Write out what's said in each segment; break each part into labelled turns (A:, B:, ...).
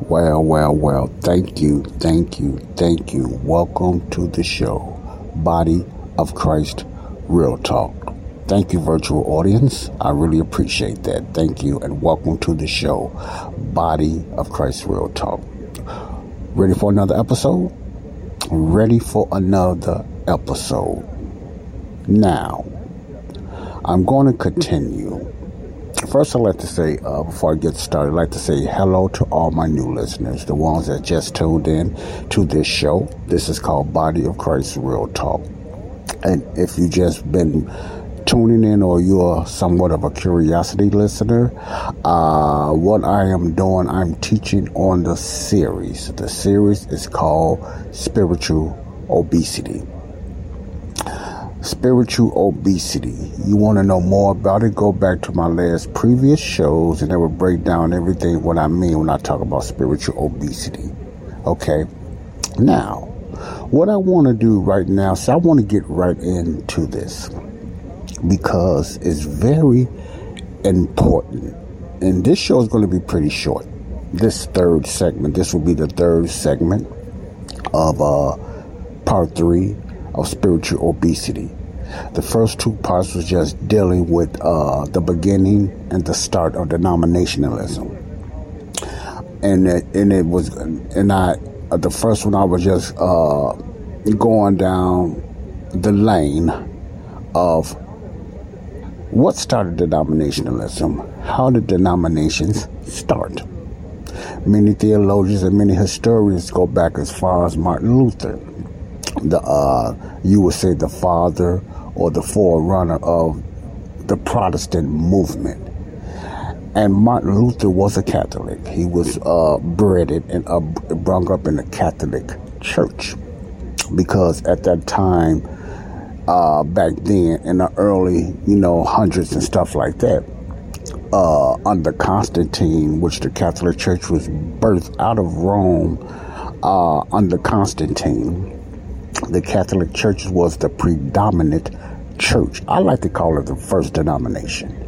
A: Well, well, well. Thank you, thank you, thank you. Welcome to the show, Body of Christ Real Talk. Thank you, virtual audience. I really appreciate that. Thank you, and welcome to the show, Body of Christ Real Talk. Ready for another episode? Ready for another episode. Now, I'm going to continue First, I'd like to say, uh, before I get started, I'd like to say hello to all my new listeners, the ones that just tuned in to this show. This is called Body of Christ Real Talk. And if you just been tuning in or you're somewhat of a curiosity listener, uh, what I am doing, I'm teaching on the series. The series is called Spiritual Obesity spiritual obesity. You want to know more about it? Go back to my last previous shows and it will break down everything what I mean when I talk about spiritual obesity. Okay. Now, what I want to do right now, so I want to get right into this because it's very important. And this show is going to be pretty short. This third segment, this will be the third segment of uh, part three of spiritual obesity. The first two parts was just dealing with uh, the beginning and the start of denominationalism, and it, and it was and I the first one I was just uh, going down the lane of what started denominationalism, how did denominations start. Many theologians and many historians go back as far as Martin Luther the uh, you would say the father or the forerunner of the Protestant movement. And Martin Luther was a Catholic. He was uh, bred and uh, brought up in the Catholic Church because at that time, uh, back then in the early, you know, hundreds and stuff like that, uh, under Constantine, which the Catholic Church was birthed out of Rome uh, under Constantine, the Catholic Church was the predominant church. I like to call it the first denomination.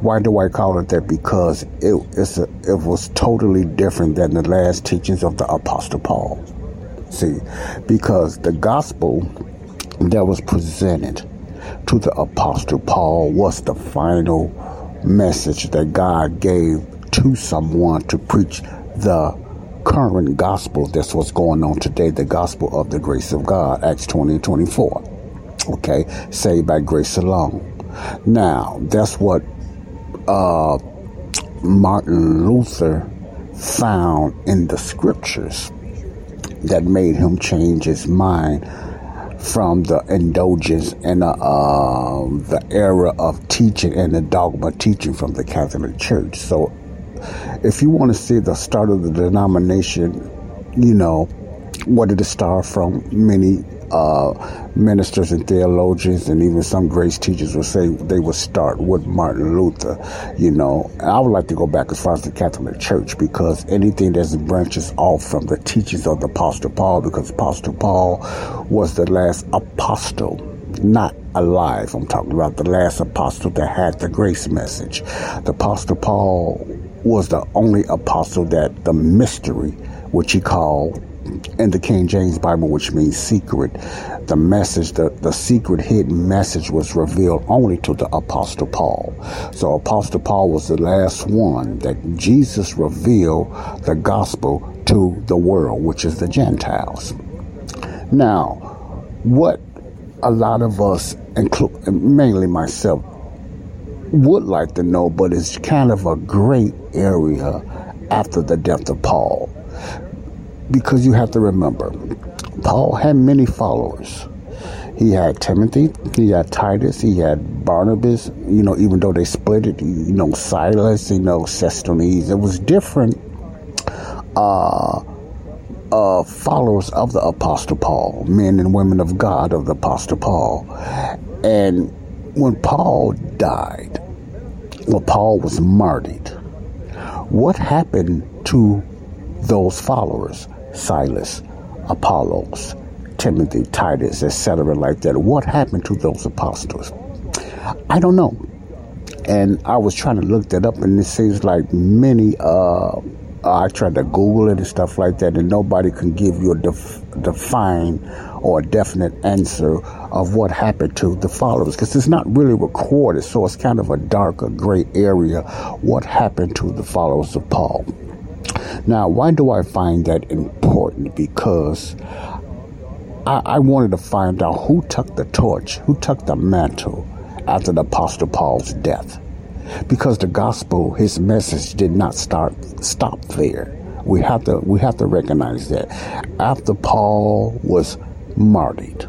A: Why do I call it that? Because it, a, it was totally different than the last teachings of the Apostle Paul. See, because the gospel that was presented to the Apostle Paul was the final message that God gave to someone to preach the current gospel that's what's going on today the gospel of the grace of god acts 20 and 24 okay saved by grace alone now that's what uh, martin luther found in the scriptures that made him change his mind from the indulgence and uh, the era of teaching and the dogma teaching from the Catholic Church. So if you want to see the start of the denomination, you know, where did it start from? Many uh, ministers and theologians and even some grace teachers will say they would start with Martin Luther. You know, I would like to go back as far as the Catholic Church because anything that branches off from the teachings of the Apostle Paul, because Apostle Paul was the last apostle, not alive. I'm talking about the last apostle that had the grace message. The Apostle Paul was the only apostle that the mystery, which he called in the King James Bible, which means secret, the message, the, the secret hidden message was revealed only to the Apostle Paul. So Apostle Paul was the last one that Jesus revealed the gospel to the world, which is the Gentiles. Now, what a lot of us include mainly myself, would like to know, but it's kind of a great area after the death of Paul. Because you have to remember, Paul had many followers. He had Timothy, he had Titus, he had Barnabas, you know, even though they split it, you know, Silas, you know, Sosthenes. It was different uh, uh, followers of the Apostle Paul, men and women of God of the Apostle Paul. And when Paul died, when Paul was martyred. What happened to those followers? Silas, Apollos, Timothy, Titus, etc., like that. What happened to those apostles? I don't know. And I was trying to look that up, and it seems like many uh, I tried to Google it and stuff like that, and nobody can give you a def- define or a definite answer of what happened to the followers because it's not really recorded. So it's kind of a darker gray area. What happened to the followers of Paul? Now, why do I find that important? Because I, I wanted to find out who took the torch, who took the mantle after the Apostle Paul's death because the gospel, his message did not start stop there. We have to we have to recognize that after Paul was martyred,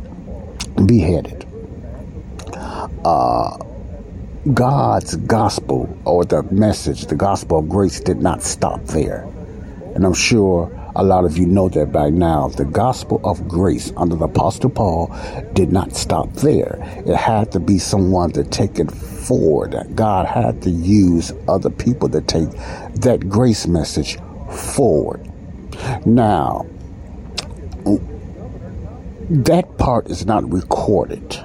A: beheaded, uh, God's gospel or the message, the gospel of grace, did not stop there, and I'm sure a lot of you know that by now. The gospel of grace under the Apostle Paul did not stop there. It had to be someone to take it forward. God had to use other people to take that grace message forward. Now, that part is not recorded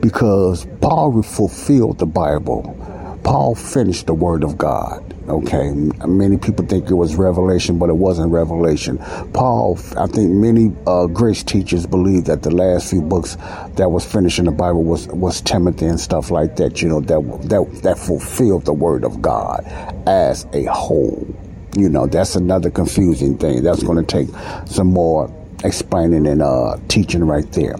A: because Paul fulfilled the Bible. Paul finished the Word of God. Okay, many people think it was revelation, but it wasn't revelation. Paul, I think many uh, grace teachers believe that the last few books that was finished in the Bible was was Timothy and stuff like that. You know that that that fulfilled the word of God as a whole. You know that's another confusing thing. That's going to take some more explaining and uh, teaching right there.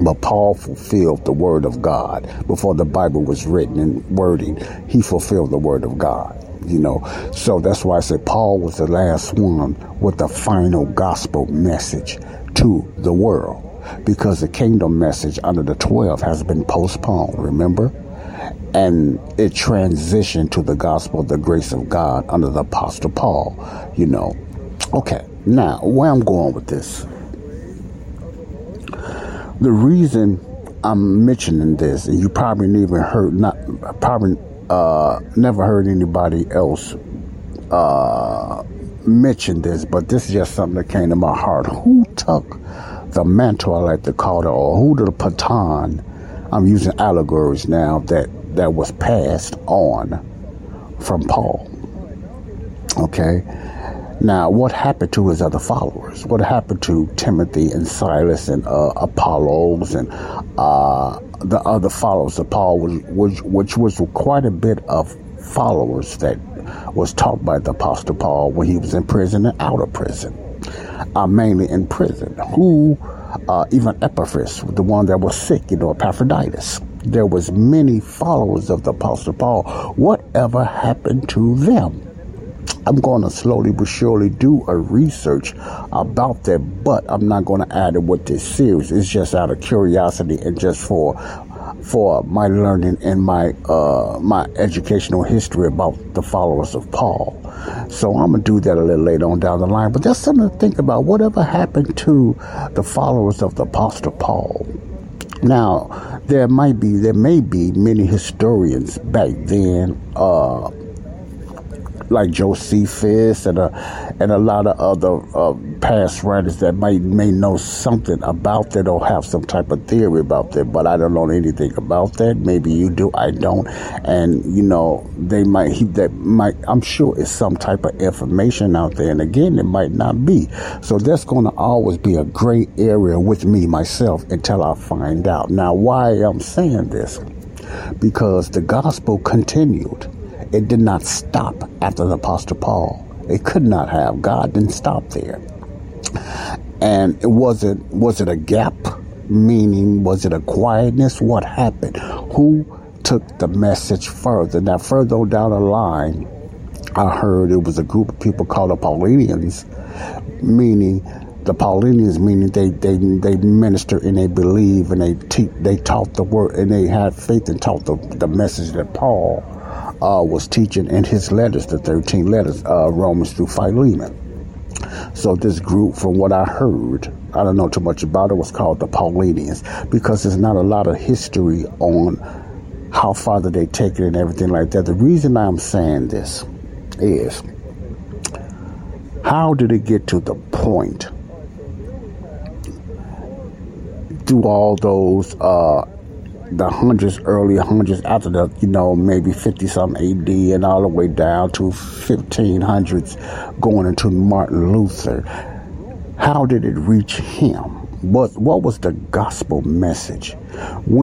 A: But Paul fulfilled the word of God before the Bible was written in wording. He fulfilled the word of God you know. So that's why I said Paul was the last one with the final gospel message to the world because the kingdom message under the 12 has been postponed, remember? And it transitioned to the gospel of the grace of God under the apostle Paul, you know. Okay, now where I'm going with this. The reason I'm mentioning this, and you probably even heard not probably uh, never heard anybody else uh, mention this, but this is just something that came to my heart. Who took the mantle, I like to call it, or who did the baton? I'm using allegories now that that was passed on from Paul. Okay. Now, what happened to his other followers? What happened to Timothy and Silas and uh, Apollos and uh, the other followers of Paul, which, which was quite a bit of followers that was taught by the Apostle Paul when he was in prison and out of prison, uh, mainly in prison. Who, uh, even Epaphras, the one that was sick, you know, Epaphroditus. There was many followers of the Apostle Paul. Whatever happened to them? I'm going to slowly but surely do a research about that, but I'm not going to add it with this series. It's just out of curiosity and just for for my learning and my uh, my educational history about the followers of Paul. So I'm gonna do that a little later on down the line. But that's something to think about. Whatever happened to the followers of the Apostle Paul? Now there might be there may be many historians back then. Uh, like Josephus and a and a lot of other uh, past writers that might may know something about that or have some type of theory about that, but I don't know anything about that. Maybe you do, I don't, and you know they might he, that might I'm sure it's some type of information out there, and again it might not be. So that's going to always be a gray area with me myself until I find out. Now, why I'm saying this? Because the gospel continued it did not stop after the Apostle Paul. It could not have. God didn't stop there. And it wasn't was it a gap Meaning, was it a quietness? What happened? Who took the message further? Now, further down the line, I heard it was a group of people called the Paulinians, meaning the Paulinians, meaning they they they minister and they believe and they te- they taught the word and they had faith and taught the the message that Paul uh, was teaching in his letters, the thirteen letters, uh, Romans through Philemon. So this group, from what I heard, I don't know too much about it, was called the Paulinians because there's not a lot of history on how far did they take it and everything like that. The reason I'm saying this is how did it get to the point through all those uh, the hundreds, early hundreds after the, you know, maybe 50 something AD and all the way down to 1500s going into Martin Luther. How did it reach him? What, what was the gospel message?
B: When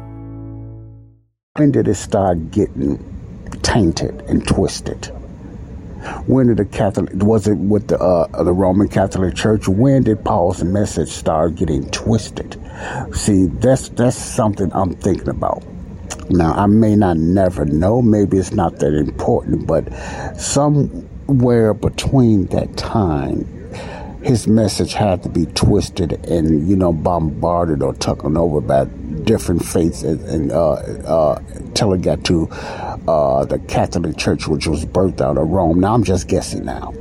A: When did it start getting tainted and twisted. When did the Catholic was it with the uh, the Roman Catholic Church? When did Paul's message start getting twisted? See, that's that's something I'm thinking about. Now, I may not never know. Maybe it's not that important, but somewhere between that time, his message had to be twisted and you know bombarded or taken over by different faiths and, and uh, uh, till it got to uh, the Catholic Church, which was birthed out of Rome. Now I'm just guessing now.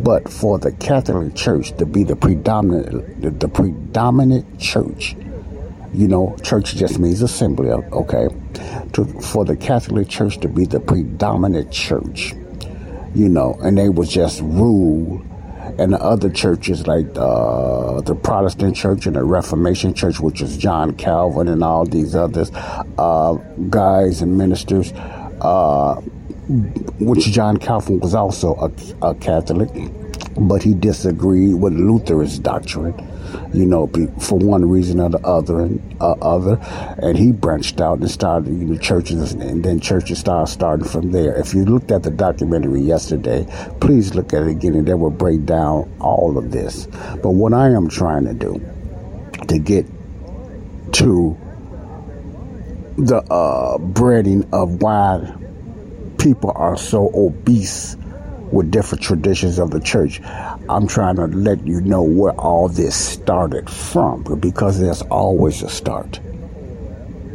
A: But for the Catholic Church to be the predominant, the, the predominant church, you know, church just means assembly, okay? To, for the Catholic Church to be the predominant church, you know, and they was just ruled and the other churches like uh, the Protestant Church and the Reformation Church, which is John Calvin and all these others uh, guys and ministers, uh, which John Calvin was also a, a Catholic, but he disagreed with Luther's doctrine you know, for one reason or the other, and uh, other, and he branched out and started you know churches, and then churches started starting from there. If you looked at the documentary yesterday, please look at it again, and they will break down all of this. But what I am trying to do to get to the uh, breading of why people are so obese with different traditions of the church. I'm trying to let you know where all this started from because there's always a start.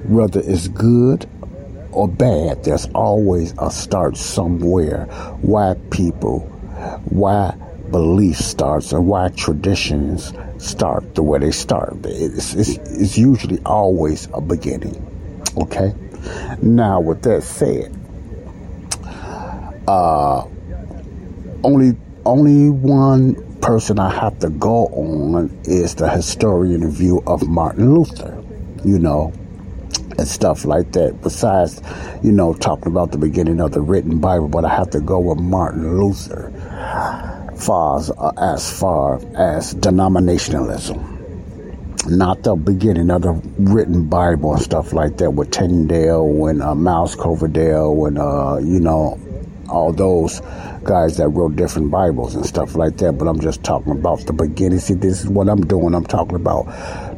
A: Whether it's good or bad, there's always a start somewhere. Why people, why belief starts and why traditions start the way they start. It's, it's, it's usually always a beginning. Okay? Now, with that said, uh, only only one person I have to go on is the historian view of Martin Luther, you know, and stuff like that. Besides, you know, talking about the beginning of the written Bible, but I have to go with Martin Luther far as, uh, as far as denominationalism. Not the beginning of the written Bible and stuff like that with Tyndale and uh, Miles Coverdale and, uh, you know, all those guys that wrote different Bibles and stuff like that, but I'm just talking about the beginning. See, this is what I'm doing. I'm talking about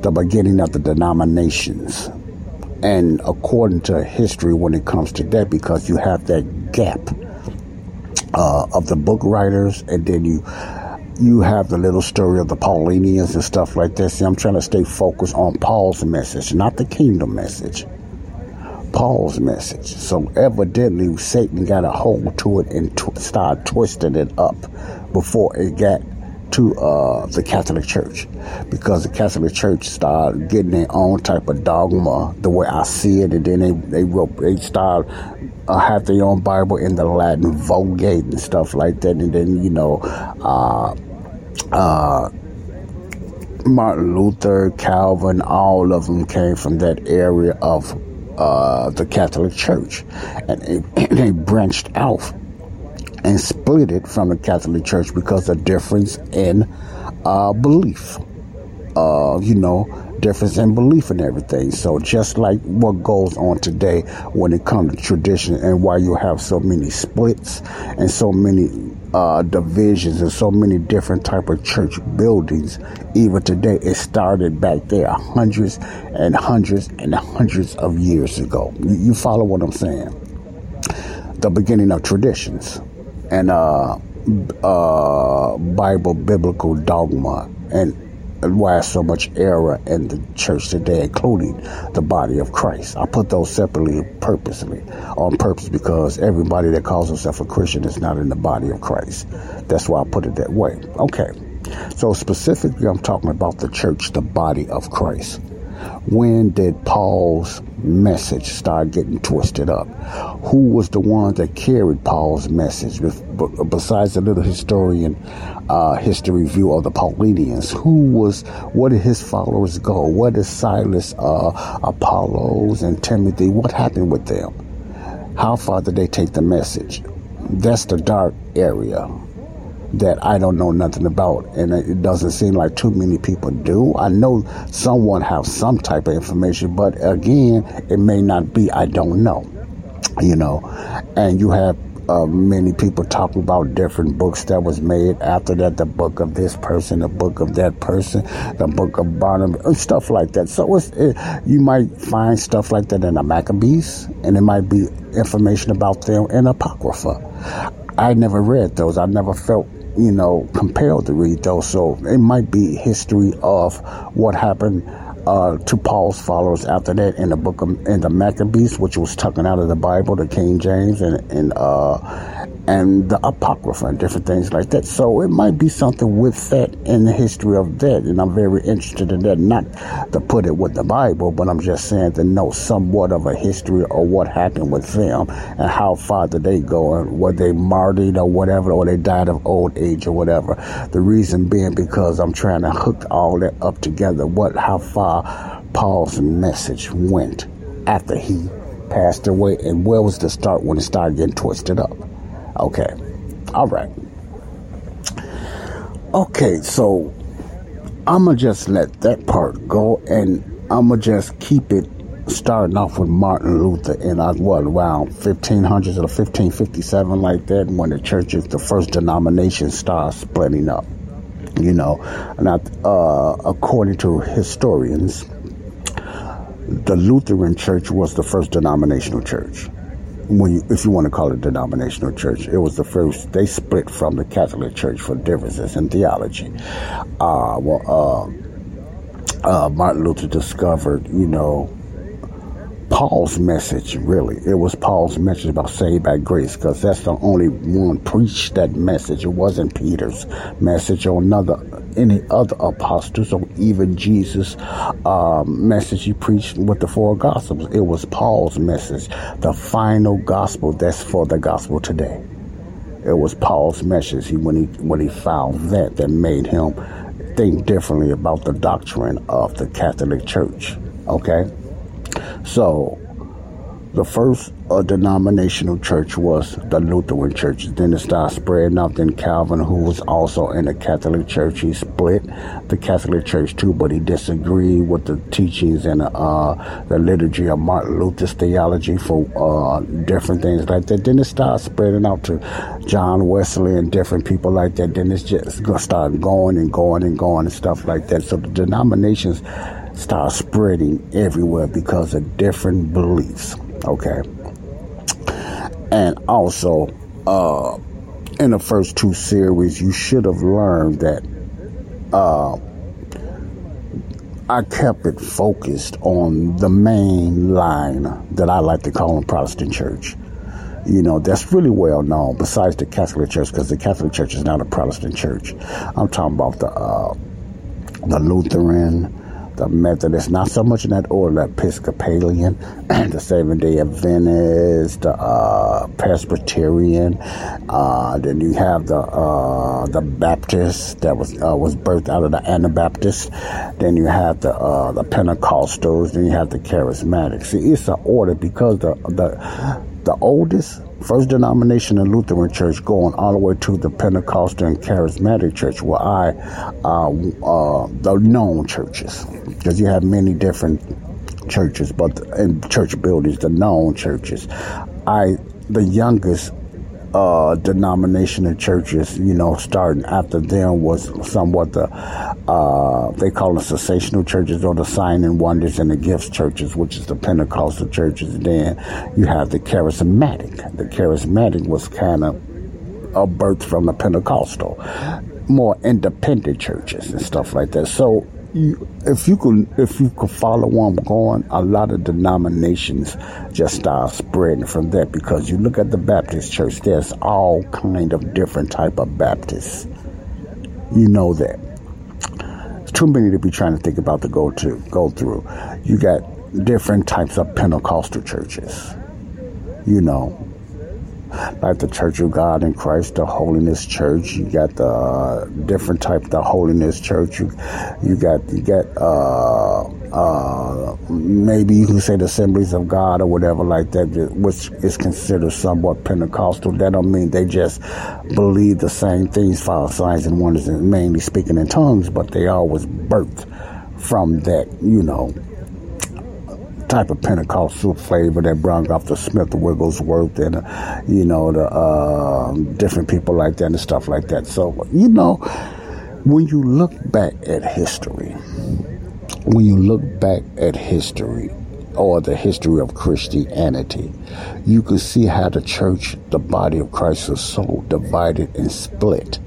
A: the beginning of the denominations. And according to history, when it comes to that, because you have that gap uh, of the book writers, and then you you have the little story of the Paulinians and stuff like this. See, I'm trying to stay focused on Paul's message, not the kingdom message. Paul's message. So evidently, Satan got a hold to it and tw- started twisting it up before it got to uh, the Catholic Church, because the Catholic Church started getting their own type of dogma, the way I see it, and then they they wrote they started uh, have their own Bible in the Latin Vulgate and stuff like that, and then you know. Uh, uh, Martin Luther, Calvin, all of them came from that area of uh, the Catholic Church, and they, branched out and split it from the Catholic Church because of difference in uh, belief. Uh, you know, difference in belief and everything. So just like what goes on today when it comes to tradition and why you have so many splits and so many uh, divisions and so many different type of church buildings, even today, it started back there hundreds and hundreds and hundreds of years ago. You, follow what I'm saying? The beginning of traditions and uh, uh, Bible biblical dogma and why so much error in the church today, including the body of Christ. I put those separately purposely, on purpose, because everybody that calls himself a Christian is not in the body of Christ. That's why I put it that way. Okay. So specifically, I'm talking about the church, the body of Christ. When did Paul's message start getting twisted up? Who was the one that carried Paul's message? Besides the little historian uh, history view of the Paulinians, who was, where did his followers go? Where did Silas, uh, Apollos, and Timothy, what happened with them? How far did they take the message? That's the dark area that I don't know nothing about, and it doesn't seem like too many people do. I know someone has some type of information, but again, it may not be. I don't know, you know. And you have uh, many people talking about different books that was made after that. The book of this person, the book of that person, the book of Barnabas, uh, stuff like that. So it, you might find stuff like that in the Maccabees, and it might be information about them in Apocrypha. I never read those. I never felt you know, compelled to read those. So it might be history of what happened uh, to Paul's followers after that in the book of in the Maccabees, which was taken out of the Bible, the King James, and and uh, and the Apocrypha and different things like that. So it might be something with that in the history of that, and I'm very interested in that. Not to put it with the Bible, but I'm just saying to know somewhat of a history or what happened with them and how far did they go and were they martyred or whatever, or they died of old age or whatever. The reason being because I'm trying to hook all that up together. What, how far Paul's message went after he passed away, and where was the start when it started getting twisted up. Okay. All right. Okay, so I'm going to just let that part go and I'm going to just keep it starting off with Martin Luther in uh, what around 1500s or 1557 like that when the churches the first denomination started splitting up you know not uh, according to historians the Lutheran church was the first denominational church when you, if you want to call it denominational church, it was the first. They split from the Catholic Church for differences in theology. Uh, well, uh, uh, Martin Luther discovered, you know, Paul's message, really. It was Paul's message about saved by grace because that's the only one preached that message. It wasn't Peter's message or another, any other apostles or even Jesus' um, message he preached with the four gospels. It was Paul's message, the final gospel that's for the gospel today. It was Paul's message he, when he when he found that that made him think differently about the doctrine of the Catholic Church. Okay. So, the first uh, denominational church was the Lutheran church. Then it started spreading out. Then Calvin, who was also in the Catholic church, he split the Catholic church too, but he disagreed with the teachings and uh, the liturgy of Martin Luther's theology for uh, different things like that. Then it started spreading out to John Wesley and different people like that. Then it's just to start going and going and going and stuff like that. So the denominations start spreading everywhere because of different beliefs. Okay. And also, uh, in the first two series, you should have learned that uh, I kept it focused on the main line that I like to call a Protestant church. You know, that's really well known besides the Catholic Church because the Catholic Church is not a Protestant church. I'm talking about the, uh, the Lutheran, the Methodist, not so much in that order, the Episcopalian, the Seventh Day Adventist, the uh, Presbyterian. Uh, then you have the uh, the Baptist that was uh, was birthed out of the Anabaptist. Then you have the uh, the Pentecostals. Then you have the Charismatics. See, it's an order because the the the oldest first denomination in Lutheran Church going all the way to the Pentecostal and Charismatic Church, where I, uh, uh, the known churches, because you have many different churches, but in church buildings, the known churches. I, the youngest uh, denomination of churches, you know, starting after them was somewhat the, uh, they call them cessational churches or the sign and wonders and the gifts churches, which is the Pentecostal churches. Then you have the charismatic. The charismatic was kind of a birth from the Pentecostal, more independent churches and stuff like that. So you, if you can if you could follow where I'm going, a lot of denominations just start spreading from that because you look at the Baptist church, there's all kind of different type of Baptists. You know that. It's too many to be trying to think about to go to go through. You got different types of Pentecostal churches. You know, like the Church of God in Christ, the Holiness Church. You got the uh, different type, the Holiness Church. You, you got you got uh, uh, maybe you can say the Assemblies of God or whatever like that, which is considered somewhat Pentecostal. That don't mean they just believe the same things, follow signs and wonders, and mainly speaking in tongues, but they always birthed from that, you know, type of Pentecostal flavor that brought off the Smith Wigglesworth and, uh, you know, the uh, different people like that and stuff like that. So, you know, when you look back at history, when you look back at history, or the history of Christianity, you can see how the church, the body of Christ, was so divided and split.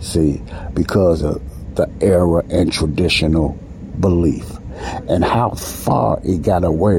A: See, because of the era and traditional belief and how far it got away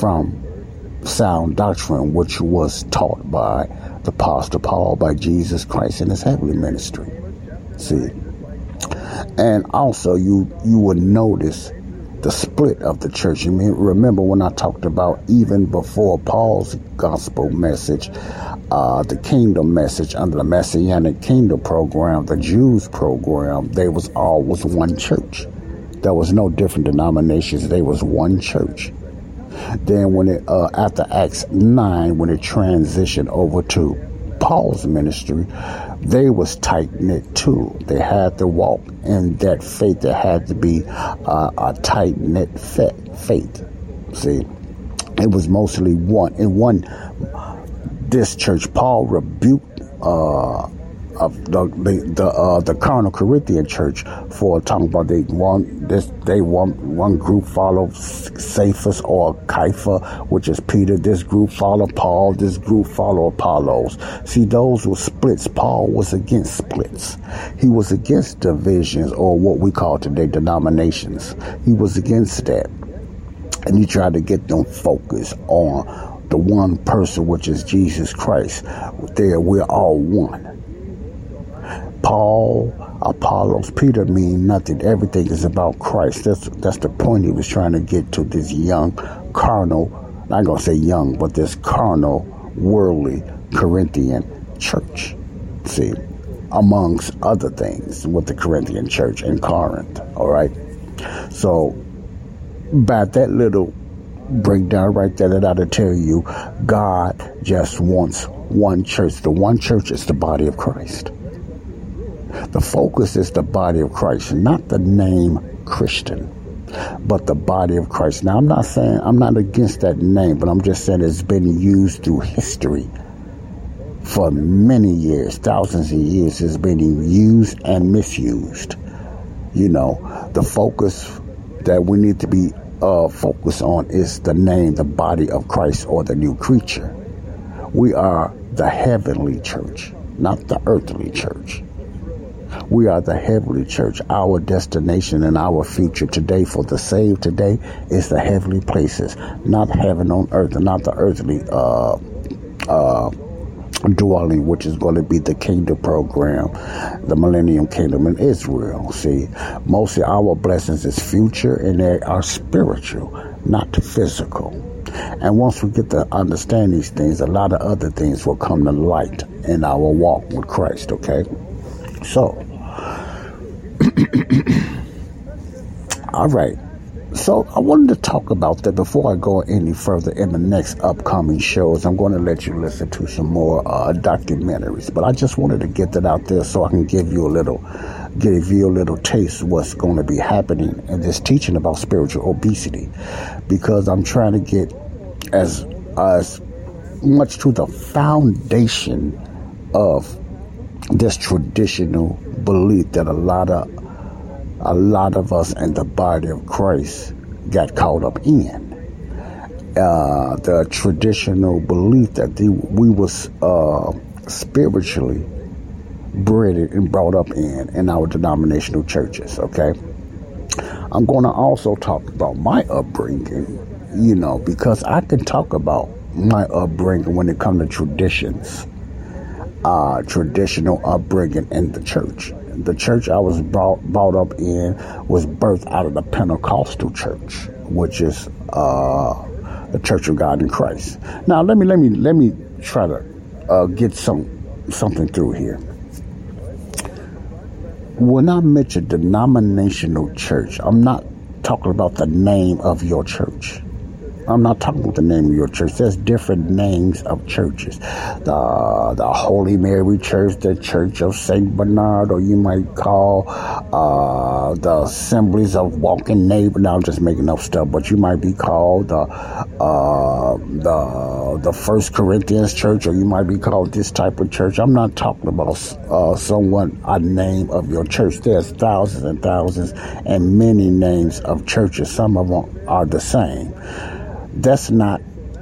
A: from sound doctrine which was taught by the Apostle Paul, by Jesus Christ in his heavenly ministry. See? And also you you will notice the split of the church. You mean remember when I talked about even before Paul's gospel message, uh, the kingdom message under the Messianic Kingdom program, the Jews program, there was always one church. There was no different denominations. There was one church. Then when it uh, after Acts nine, when it transitioned over to Paul's ministry, they was tight knit too. They had to walk in that faith. There had to be uh, a tight knit faith. See, it was mostly one. In one, this church, Paul rebuked uh, of the the the, uh, the carnal Corinthian church for talking about they want this they want one group follow Cephas or Kepha, which is Peter. This group follow Paul. This group follow Apollos. See, those were splits. Paul was against splits. He was against divisions or what we call today denominations. He was against that, and he tried to get them focused on the one person, which is Jesus Christ. There, we're all one. Paul, Apollos, Peter mean nothing. Everything is about Christ. That's that's the point he was trying to get to this young, carnal, not gonna say young, but this carnal, worldly Corinthian church. See, amongst other things with the Corinthian church in Corinth. All right. So, by that little breakdown right there, that ought to tell you, God just wants one church. The one church is the body of Christ. The focus is the body of Christ, not the name Christian, but the body of Christ. Now, I'm not saying I'm not against that name, but I'm just saying it's been used through history for many years, thousands of years. It's been used and misused. You know, the focus that we need to be uh, focused on is the name, the body of Christ, or the new creature. We are the heavenly church, not the earthly church. We are the heavenly church. Our destination and our future today for the saved today is the heavenly places, not heaven on earth, and not the earthly uh, uh, dwelling, which is going to be the kingdom program, the millennium kingdom in Israel. See, mostly our blessings is future and they are spiritual, not physical. And once we get to understand these things, a lot of other things will come to light in our walk with Christ, okay? So, all right. So I wanted to talk about that before I go any further in the next upcoming shows. I'm going to let you listen to some more uh, documentaries, but I just wanted to get that out there so I can give you a little, give you a little taste what's going to be happening in this teaching about spiritual obesity, because I'm trying to get as as much to the foundation of this traditional belief that a lot of a lot of us in the body of Christ got caught up in. Uh, the traditional belief that the, we was uh, spiritually bred and brought up in in our denominational churches. Okay, I'm going to also talk about my upbringing. You know, because I can talk about my upbringing when it comes to traditions, uh, traditional upbringing in the church the church I was brought, brought up in was birthed out of the Pentecostal church, which is uh, the Church of God in Christ. Now, let me let me let me try to uh, get some something through here. When I mention denominational church, I'm not talking about the name of your church. I'm not talking about the name of your church. There's different names of churches. The the Holy Mary Church, the Church of Saint Bernard, or you might call uh, the Assemblies of Walking Neighbor. Now I'm just making up stuff, but you might be called the uh, the the First Corinthians Church, or you might be called this type of church. I'm not talking about uh, someone a name of your church. There's thousands and thousands and many names of churches. Some of them are the same that's not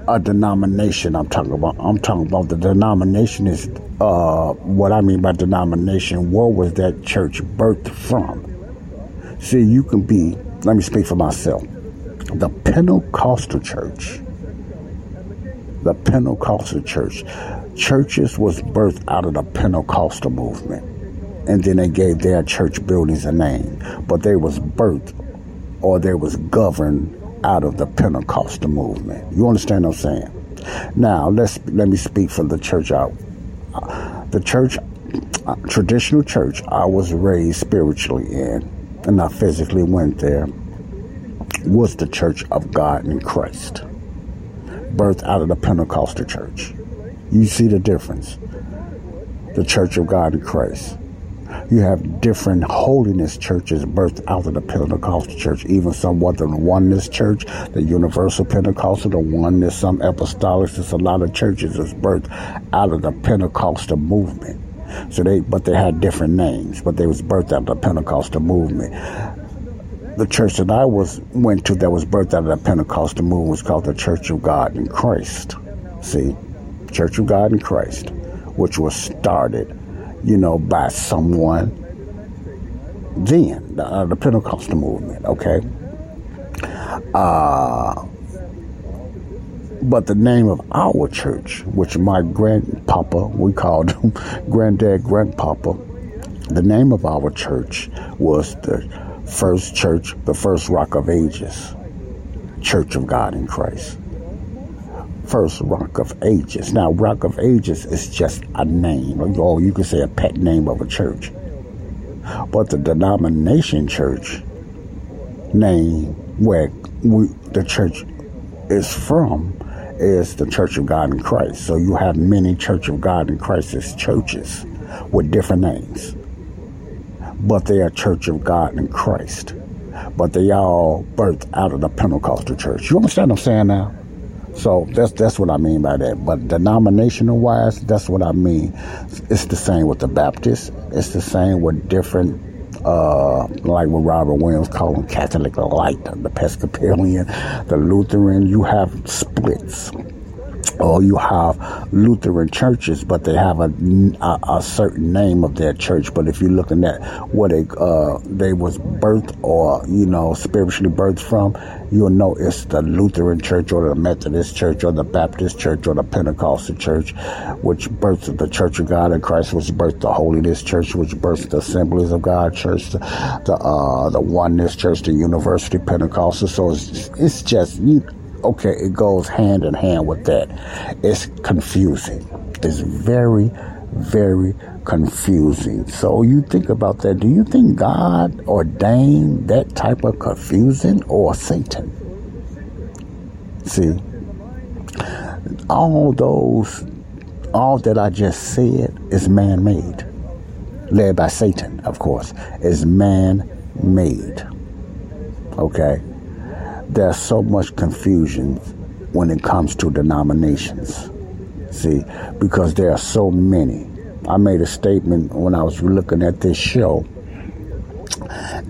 A: a denomination I'm talking about. I'm talking about the denomination is uh, what I mean by denomination. Where was that church birthed from? See, you can be, let me speak for myself. The Pentecostal church, the Pentecostal church, churches was birthed out of the Pentecostal movement. And then they gave their church buildings a name. But they was birthed or they was governed out of the Pentecostal movement. You understand what I'm saying? Now, let's let me speak for the church out. The church, uh, traditional church, I was raised spiritually in, and I physically went there, was the Church of God in Christ, birthed out of the Pentecostal church. You see the difference. The Church of God in Christ. You have different holiness churches birthed out of the Pentecostal church, even somewhat the oneness church, the universal Pentecostal, the oneness, some apostolics. There's a lot of churches that's birthed out of the Pentecostal movement. So they, but they had different names, but they was birthed out of the Pentecostal movement. The church that I was went to that was birthed out of the Pentecostal movement was called the Church of God in Christ. See, Church of God in Christ, which was started you know, by someone then, uh, the Pentecostal movement, okay? Uh, But the name of our church, which my grandpapa, we called him granddad, grandpapa, the name of our church was the first church, the first rock of ages, Church of God in Christ. First Rock of Ages. Now, Rock of Ages is just a name, or you could say a pet name of a church. But the denomination church name where we, the church is from is the Church of God in Christ. So you have many Church of God in Christ as churches with different names. But they are Church of God in Christ. But they all birthed out of the Pentecostal church. You understand what I'm saying now? So that's that's what I mean by that. But denominational wise, that's what I mean. It's the same with the Baptist. It's the same with different uh, like what Robert Williams called them Catholic light, the Episcopalian, the Lutheran. You have splits or you have Lutheran churches, but they have a, a, a, certain name of their church. But if you're looking at what they uh, they was birthed or you know spiritually birthed from, you'll know it's the Lutheran church or the Methodist church or the Baptist church or the Pentecostal church, which birthed the Church of God in Christ, which birthed the Holiness Church, which birthed the Assemblies of God Church, the the, uh, the Oneness Church, the University Pentecostal. So it's it's just you okay, it goes hand in hand with that. It's confusing. It's very, very confusing. So you think about that. Do you think God ordained that type of confusing or Satan? See, all those, all that I just said is man made. Led by Satan, of course, is man made. Okay? There's so much confusion when it comes to denominations. See, because there are so many. I made a statement when I was looking at this show,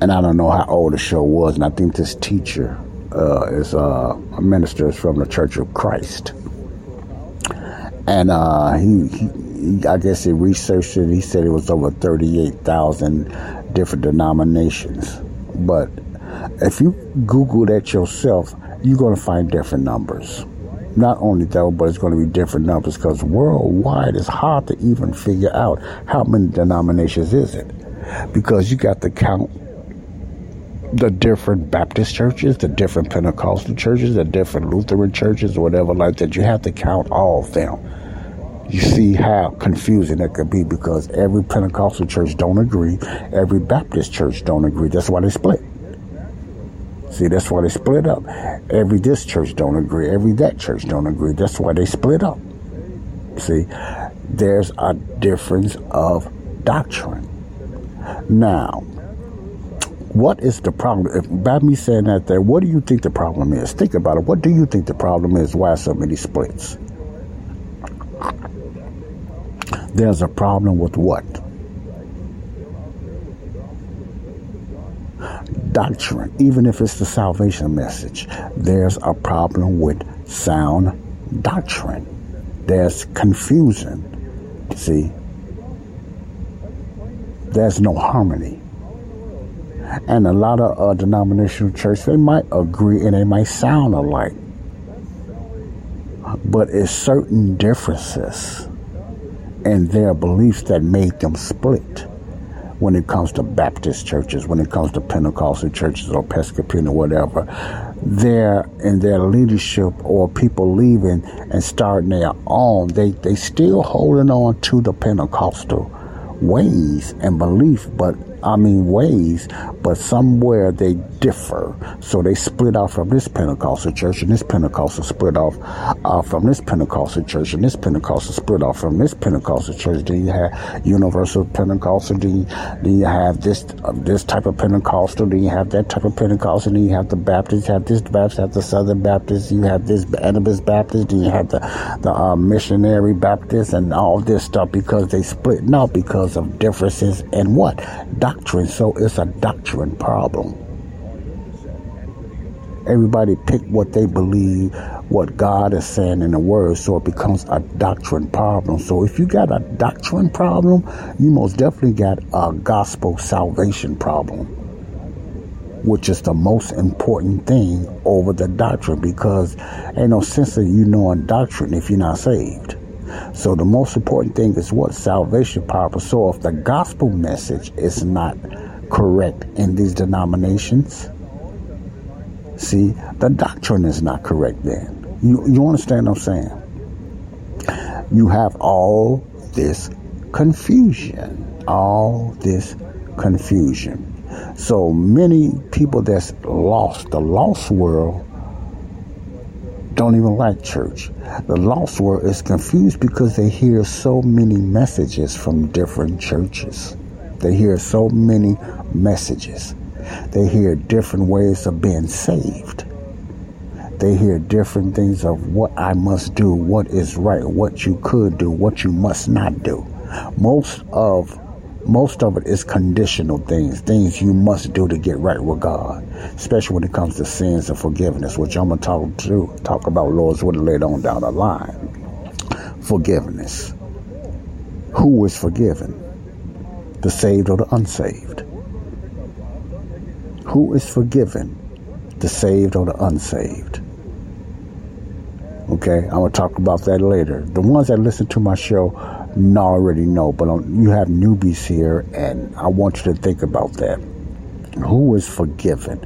A: and I don't know how old the show was, and I think this teacher uh, is uh, a minister is from the Church of Christ, and uh, he, he, I guess he researched it. He said it was over thirty-eight thousand different denominations, but if you Google that yourself, you're going to find different numbers. Not only that, but it's going to be different numbers because worldwide it's hard to even figure out how many denominations is it. Because you got to count the different Baptist churches, the different Pentecostal churches, the different Lutheran churches, whatever like that. You have to count all of them. You see how confusing it could be because every Pentecostal church don't agree, every Baptist church don't agree. That's why they split. See, that's why they split up. Every this church don't agree. Every that church don't agree. That's why they split up. See, there's a difference of doctrine. Now, what is the problem? If by me saying that there, what do you think the problem is? Think about it. What do you think the problem is? Why so many splits? There's a problem with what? Doctrine, even if it's the salvation message, there's a problem with sound doctrine. There's confusion. See, there's no harmony. And a lot of uh, denominational church, they might agree and they might sound alike. But it's certain differences in their beliefs that made them split when it comes to Baptist churches, when it comes to Pentecostal churches or Episcopalian or whatever, they're in their leadership or people leaving and starting their own, they they still holding on to the Pentecostal ways and belief, but I mean ways, but somewhere they differ. So they split off from this Pentecostal church, and this Pentecostal split off uh, from this Pentecostal church, and this Pentecostal split off from this Pentecostal church. Then you have Universal Pentecostal. Then you, then you have this uh, this type of Pentecostal. Then you have that type of Pentecostal. Then you have the Baptist. You have this Baptist. You have the Southern Baptist. You have this Anabaptist Baptist. Then you have the the uh, Missionary Baptist, and all this stuff because they split. Not because of differences and what doctrine. So it's a doctrine problem. Everybody pick what they believe, what God is saying in the Word, so it becomes a doctrine problem. So if you got a doctrine problem, you most definitely got a gospel salvation problem. which is the most important thing over the doctrine because ain't no sense of you knowing doctrine if you're not saved. So the most important thing is what salvation power. So if the gospel message is not correct in these denominations, see, the doctrine is not correct then. You, you understand what I'm saying? You have all this confusion. All this confusion. So many people that's lost, the lost world, don't even like church. The lost world is confused because they hear so many messages from different churches. They hear so many messages. They hear different ways of being saved. They hear different things of what I must do, what is right, what you could do, what you must not do. Most of most of it is conditional things, things you must do to get right with God, especially when it comes to sins and forgiveness, which I'm gonna talk to talk about Lord's Word later on down the line. Forgiveness. Who is forgiven? The saved or the unsaved? Who is forgiven? The saved or the unsaved? Okay, I'm gonna talk about that later. The ones that listen to my show already know, but you have newbies here, and I want you to think about that. Who is forgiven?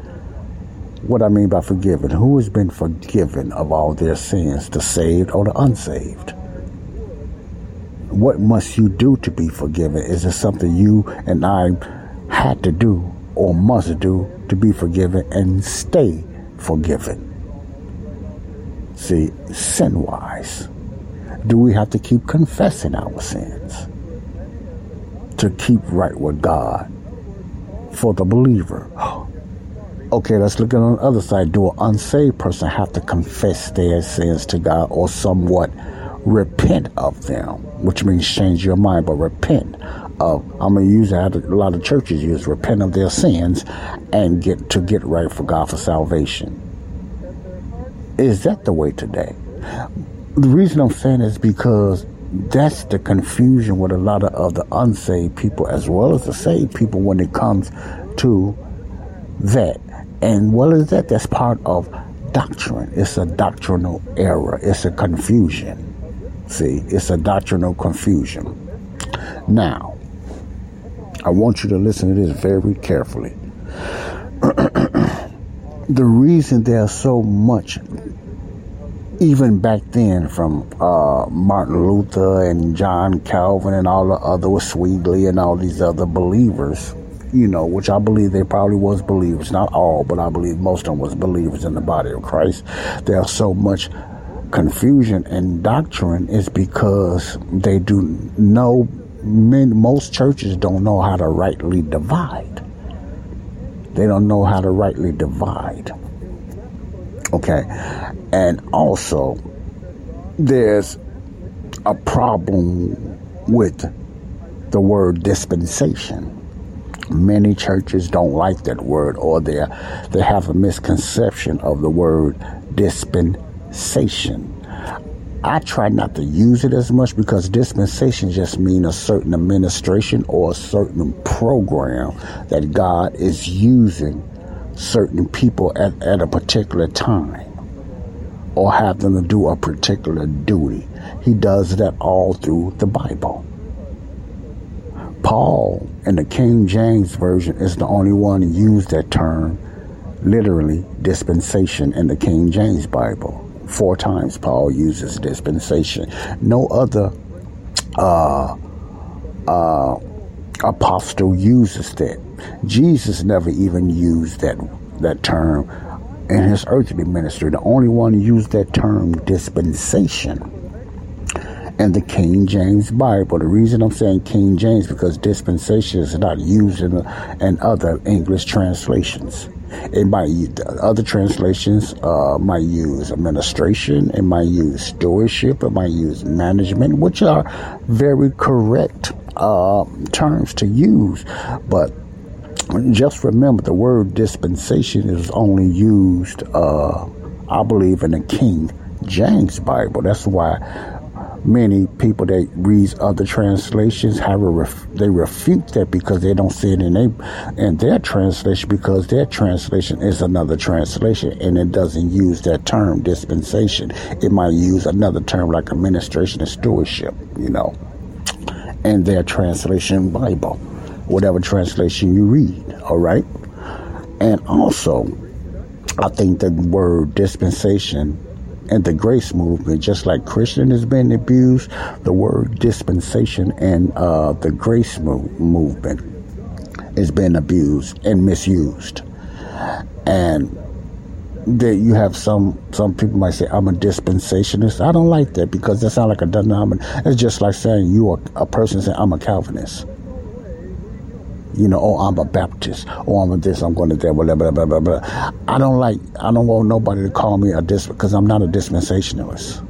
A: What I mean by forgiven, who has been forgiven of all their sins, the saved or the unsaved? What must you do to be forgiven? Is it something you and I had to do or must do to be forgiven and stay forgiven? See, sin wise do we have to keep confessing our sins to keep right with God for the believer? Okay, let's look at on the other side. Do an unsaved person have to confess their sins to God or somewhat repent of them, which means change your mind, but repent of, I'm going to use that, a lot of churches use, repent of their sins and get to get right for God for salvation. Is that the way today? The reason I'm saying is because that's the confusion with a lot of, of the unsaved people as well as the saved people when it comes to that. And what is that? That's part of doctrine. It's a doctrinal error. It's a confusion. See, it's a doctrinal confusion. Now, I want you to listen to this very carefully. the reason there's so much even back then from uh, Martin Luther and John Calvin and all the other Wesley and all these other believers, you know, which I believe they probably was believers, not all, but I believe most of them was believers in the body of Christ. There's so much confusion and doctrine is because they do know many, most churches don't know how to rightly divide. They don't know how to rightly divide. Okay. And also, there's a problem with the word dispensation. Many churches don't like that word or they they have a misconception of the word dispensation. I try not to use it as much because dispensation just means a certain administration or a certain program that God is using certain people at, at a particular time or have them to do a particular duty. He does that all through the Bible. Paul in the King James Version is the only one to use that term, literally, dispensation in the King James Bible. Four times Paul uses dispensation. No other uh, uh, apostle uses that. Jesus never even used that that term in his earthly ministry. The only one used that term dispensation in the King James Bible. The reason I'm saying King James because dispensation is not used in, in other English translations. It might other translations uh, might use administration, it might use stewardship, it might use management, which are very correct uh, terms to use. But just remember the word dispensation is only used, uh, I believe, in the King James Bible. That's why many people that read other translations have a ref, they refute that because they don't see it in their in their translation because their translation is another translation and it doesn't use that term dispensation. It might use another term like administration and stewardship, you know, in their translation Bible, whatever translation you read. All right, and also, I think the word dispensation and the grace movement, just like Christian has been abused, the word dispensation and uh, the grace movement has been abused and misused. And that you have some some people might say I'm a dispensationalist. I don't like that because that sounds like a denomination. It's just like saying you are a person saying I'm a Calvinist you know, oh, I'm a Baptist, or I'm a this, I'm going to that, blah, blah, blah, blah, blah. I don't like, I don't want nobody to call me a dis, because I'm not a dispensationalist.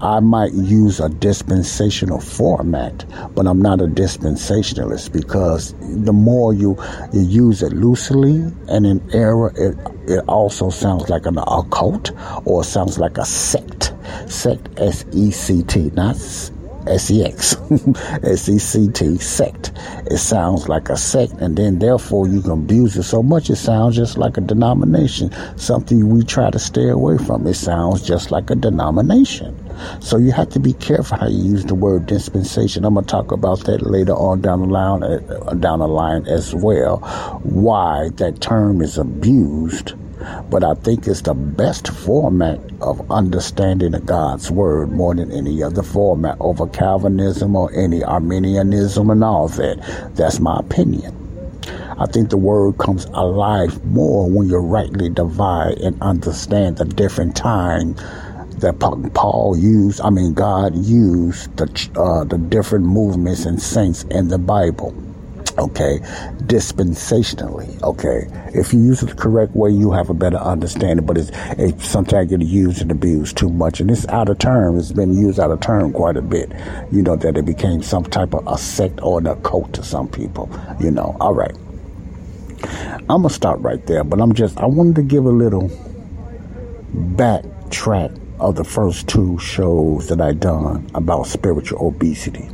A: I might use a dispensational format, but I'm not a dispensationalist because the more you, you use it loosely and in error, it, it also sounds like an occult or sounds like a sect. Sect, S-E-C-T, not S-E-X, S-E-C-T, sect. It sounds like a sect, and then therefore you can abuse it so much it sounds just like a denomination, something we try to stay away from. It sounds just like a denomination. So you have to be careful how you use the word dispensation. I'm gonna talk about that later on down the line, uh, down the line as well. Why that term is abused but I think it's the best format of understanding God's word more than any other format over Calvinism or any Arminianism and all that. That's my opinion. I think the word comes alive more when you rightly divide and understand the different time that Paul used, I mean, God used the, uh, the different movements and saints in the Bible okay, dispensationally, okay. If you use it the correct way, you have a better understanding, but it's, it sometimes get used and abused too much. And it's out of term. It's been used out of term quite a bit. You know, that it became some type of a sect or an occult to some people, you know. All right. I'm to stop right there, but I'm just, I wanted to give a little backtrack of the first two shows that I done about spiritual obesity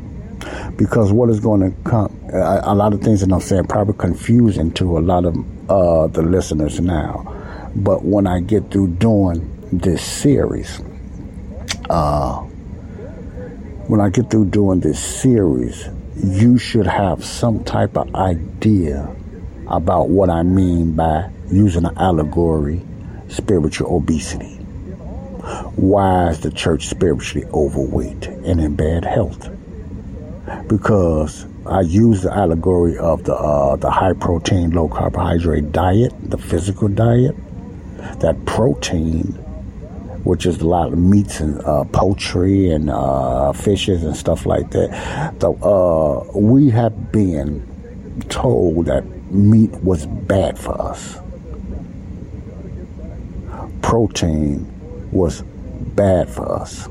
A: because what is going to come, a, lot of things that I'm saying probably confusing to a lot of uh, the listeners now. But when I get through doing this series, uh, when I get through doing this series, you should have some type of idea about what I mean by using an allegory, spiritual obesity. Why is the church spiritually overweight and in bad health? Because I use the allegory of the uh, the high protein, low carbohydrate diet, the physical diet. That protein, which is a lot of meats and uh, poultry and uh, fishes and stuff like that. Uh, we have been told that meat was bad for us. Protein was bad for us.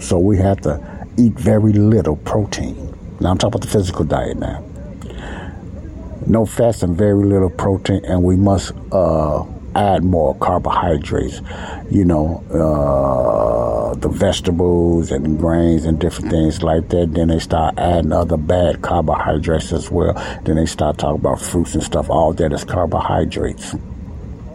A: So we have to eat very little protein. Now I'm talking about the physical diet now. No fats and very little protein, and we must uh, add more carbohydrates. You know, uh, the vegetables and grains and different things like that. Then they start adding other bad carbohydrates as well. Then they start talking about fruits and stuff. All that is carbohydrates.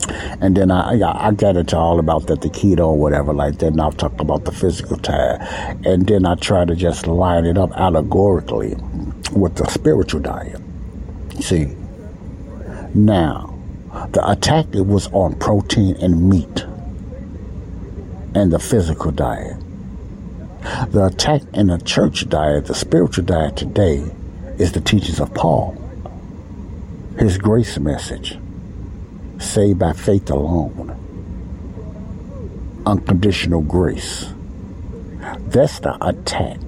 A: And then I, I, I got into all about that, the keto or whatever like that. And I'll talk about the physical diet. And then I try to just line it up allegorically with the spiritual diet. See, now, the attack it was on protein and meat and the physical diet. The attack in the church diet, the spiritual diet today, is the teachings of Paul, his grace message saved by faith alone. Unconditional grace. That's the attack.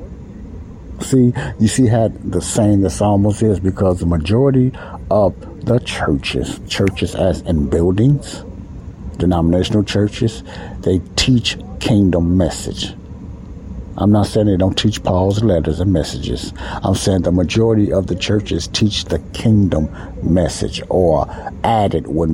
A: See, you see how the saying this almost is because the majority of the churches, churches as in buildings, denominational churches, they teach kingdom message. I'm not saying they don't teach Paul's letters and messages. I'm saying the majority of the churches teach the kingdom message or add it with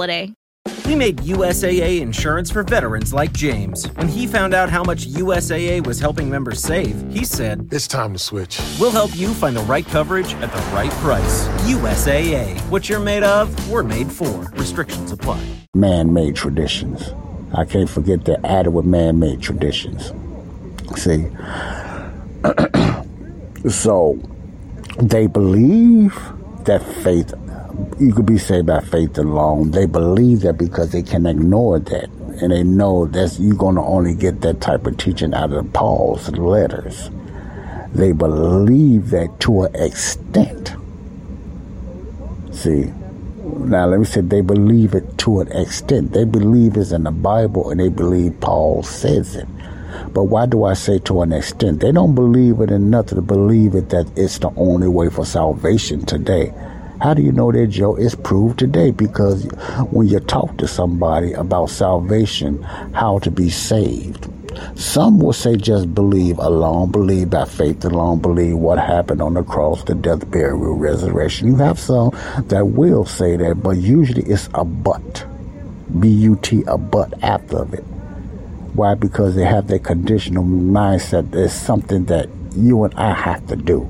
C: We made USAA insurance for veterans like James. When he found out how much USAA was helping members save, he said,
D: It's time to switch.
C: We'll help you find the right coverage at the right price. USAA. What you're made of, we're made for. Restrictions apply.
A: Man made traditions. I can't forget that added with man made traditions. See? so they believe that faith you could be saved by faith alone. They believe that because they can ignore that. And they know that you're going to only get that type of teaching out of Paul's letters. They believe that to an extent. See, now let me say they believe it to an extent. They believe it's in the Bible and they believe Paul says it. But why do I say to an extent? They don't believe it enough to believe it that it's the only way for salvation today. How do you know that, Joe? It's proved today because when you talk to somebody about salvation, how to be saved, some will say just believe alone, believe by faith alone, believe what happened on the cross, the death, burial, resurrection. You have some that will say that, but usually it's a but. B-U-T, a but after of it. Why? Because they have their conditional mindset. There's something that you and I have to do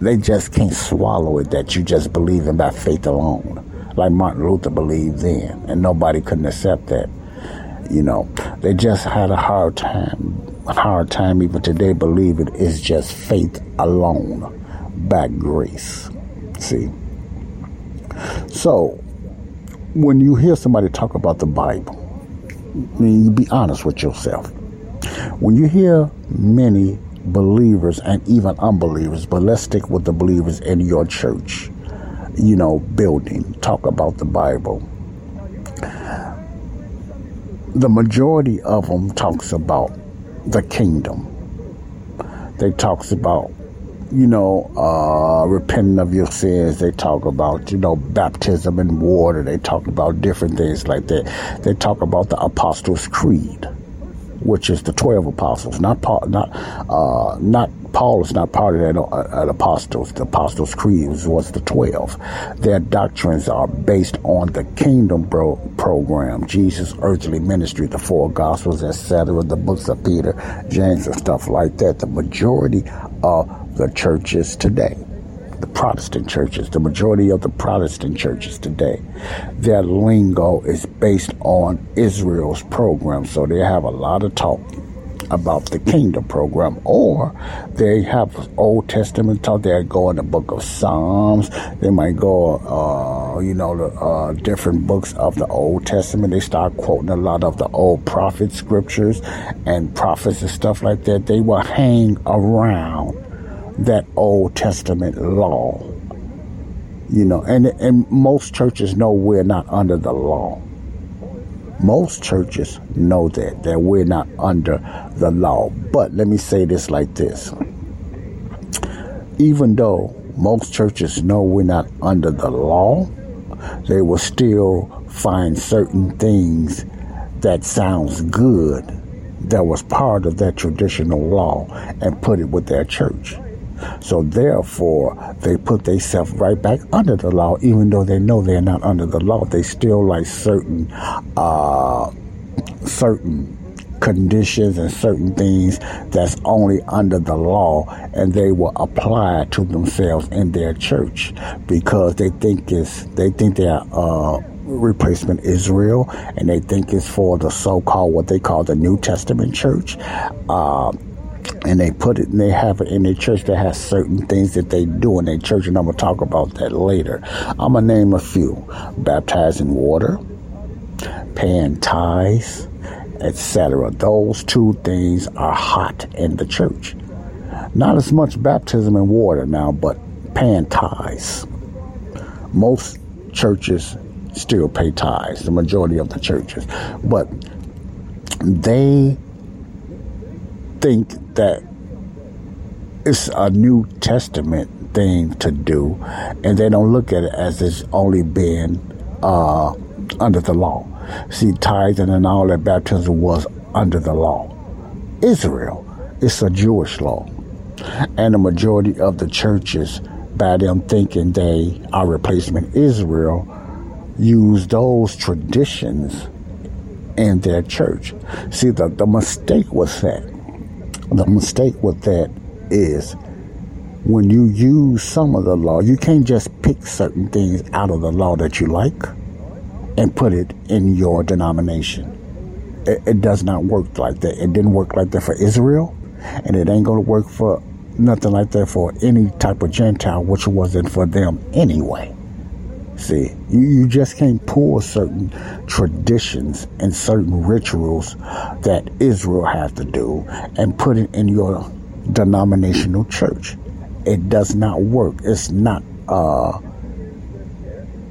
A: they just can't swallow it that you just believe in by faith alone, like Martin Luther believed then, and nobody couldn't accept that. You know, they just had a hard time, a hard time even today believe it is just faith alone by grace. See? So, when you hear somebody talk about the Bible, I mean, you be honest with yourself. When you hear many believers and even unbelievers, but let's stick with the believers in your church, you know, building. Talk about the Bible. The majority of them talks about the kingdom. They talks about, you know, uh, repenting of your sins. They talk about, you know, baptism in water. They talk about different things like that. They talk about the Apostles' Creed which is the twelve apostles. Not Paul, not uh, not Paul is not part of that uh, apostles. The apostles' creed was the twelve. Their doctrines are based on the kingdom program, Jesus' earthly ministry, the four gospels, etc., the books of Peter, James, and stuff like that. The majority of the churches today the Protestant churches, the majority of the Protestant churches today, their lingo is based on Israel's program. So they have a lot of talk about the kingdom program, or they have Old Testament talk. They go in the book of Psalms. They might go, uh, you know, the uh, different books of the Old Testament. They start quoting a lot of the old prophet scriptures and prophets and stuff like that. They will hang around that Old Testament law. You know, and, and most churches know we're not under the law. Most churches know that, that we're not under the law. But let me say this like this. Even though most churches know we're not under the law, they will still find certain things that sounds good that was part of that traditional law and put it with their church. So therefore, they put themselves right back under the law, even though they know they're not under the law. They still like certain, uh, certain conditions and certain things that's only under the law, and they will apply to themselves in their church because they think it's they think they're. Uh, replacement Israel, and they think it's for the so-called what they call the New Testament church. Uh, and they put it and they have it in their church that has certain things that they do in their church and i'm to talk about that later. I'm to name a few. Baptized in water paying tithes etc those two things are hot in the church. Not as much baptism in water now but paying tithes. Most churches still pay tithes, the majority of the churches. But they think that it's a New Testament thing to do, and they don't look at it as it's only been uh, under the law. See, tithing and all that baptism was under the law. Israel, it's a Jewish law. And the majority of the churches, by them thinking they are replacement Israel, use those traditions in their church. See, the, the mistake was that, the mistake with that is when you use some of the law, you can't just pick certain things out of the law that you like and put it in your denomination. It, it does not work like that. It didn't work like that for Israel, and it ain't going to work for nothing like that for any type of Gentile, which wasn't for them anyway. See, you, you just can't pull certain traditions and certain rituals that Israel has to do and put it in your denominational church. It does not work. It's not uh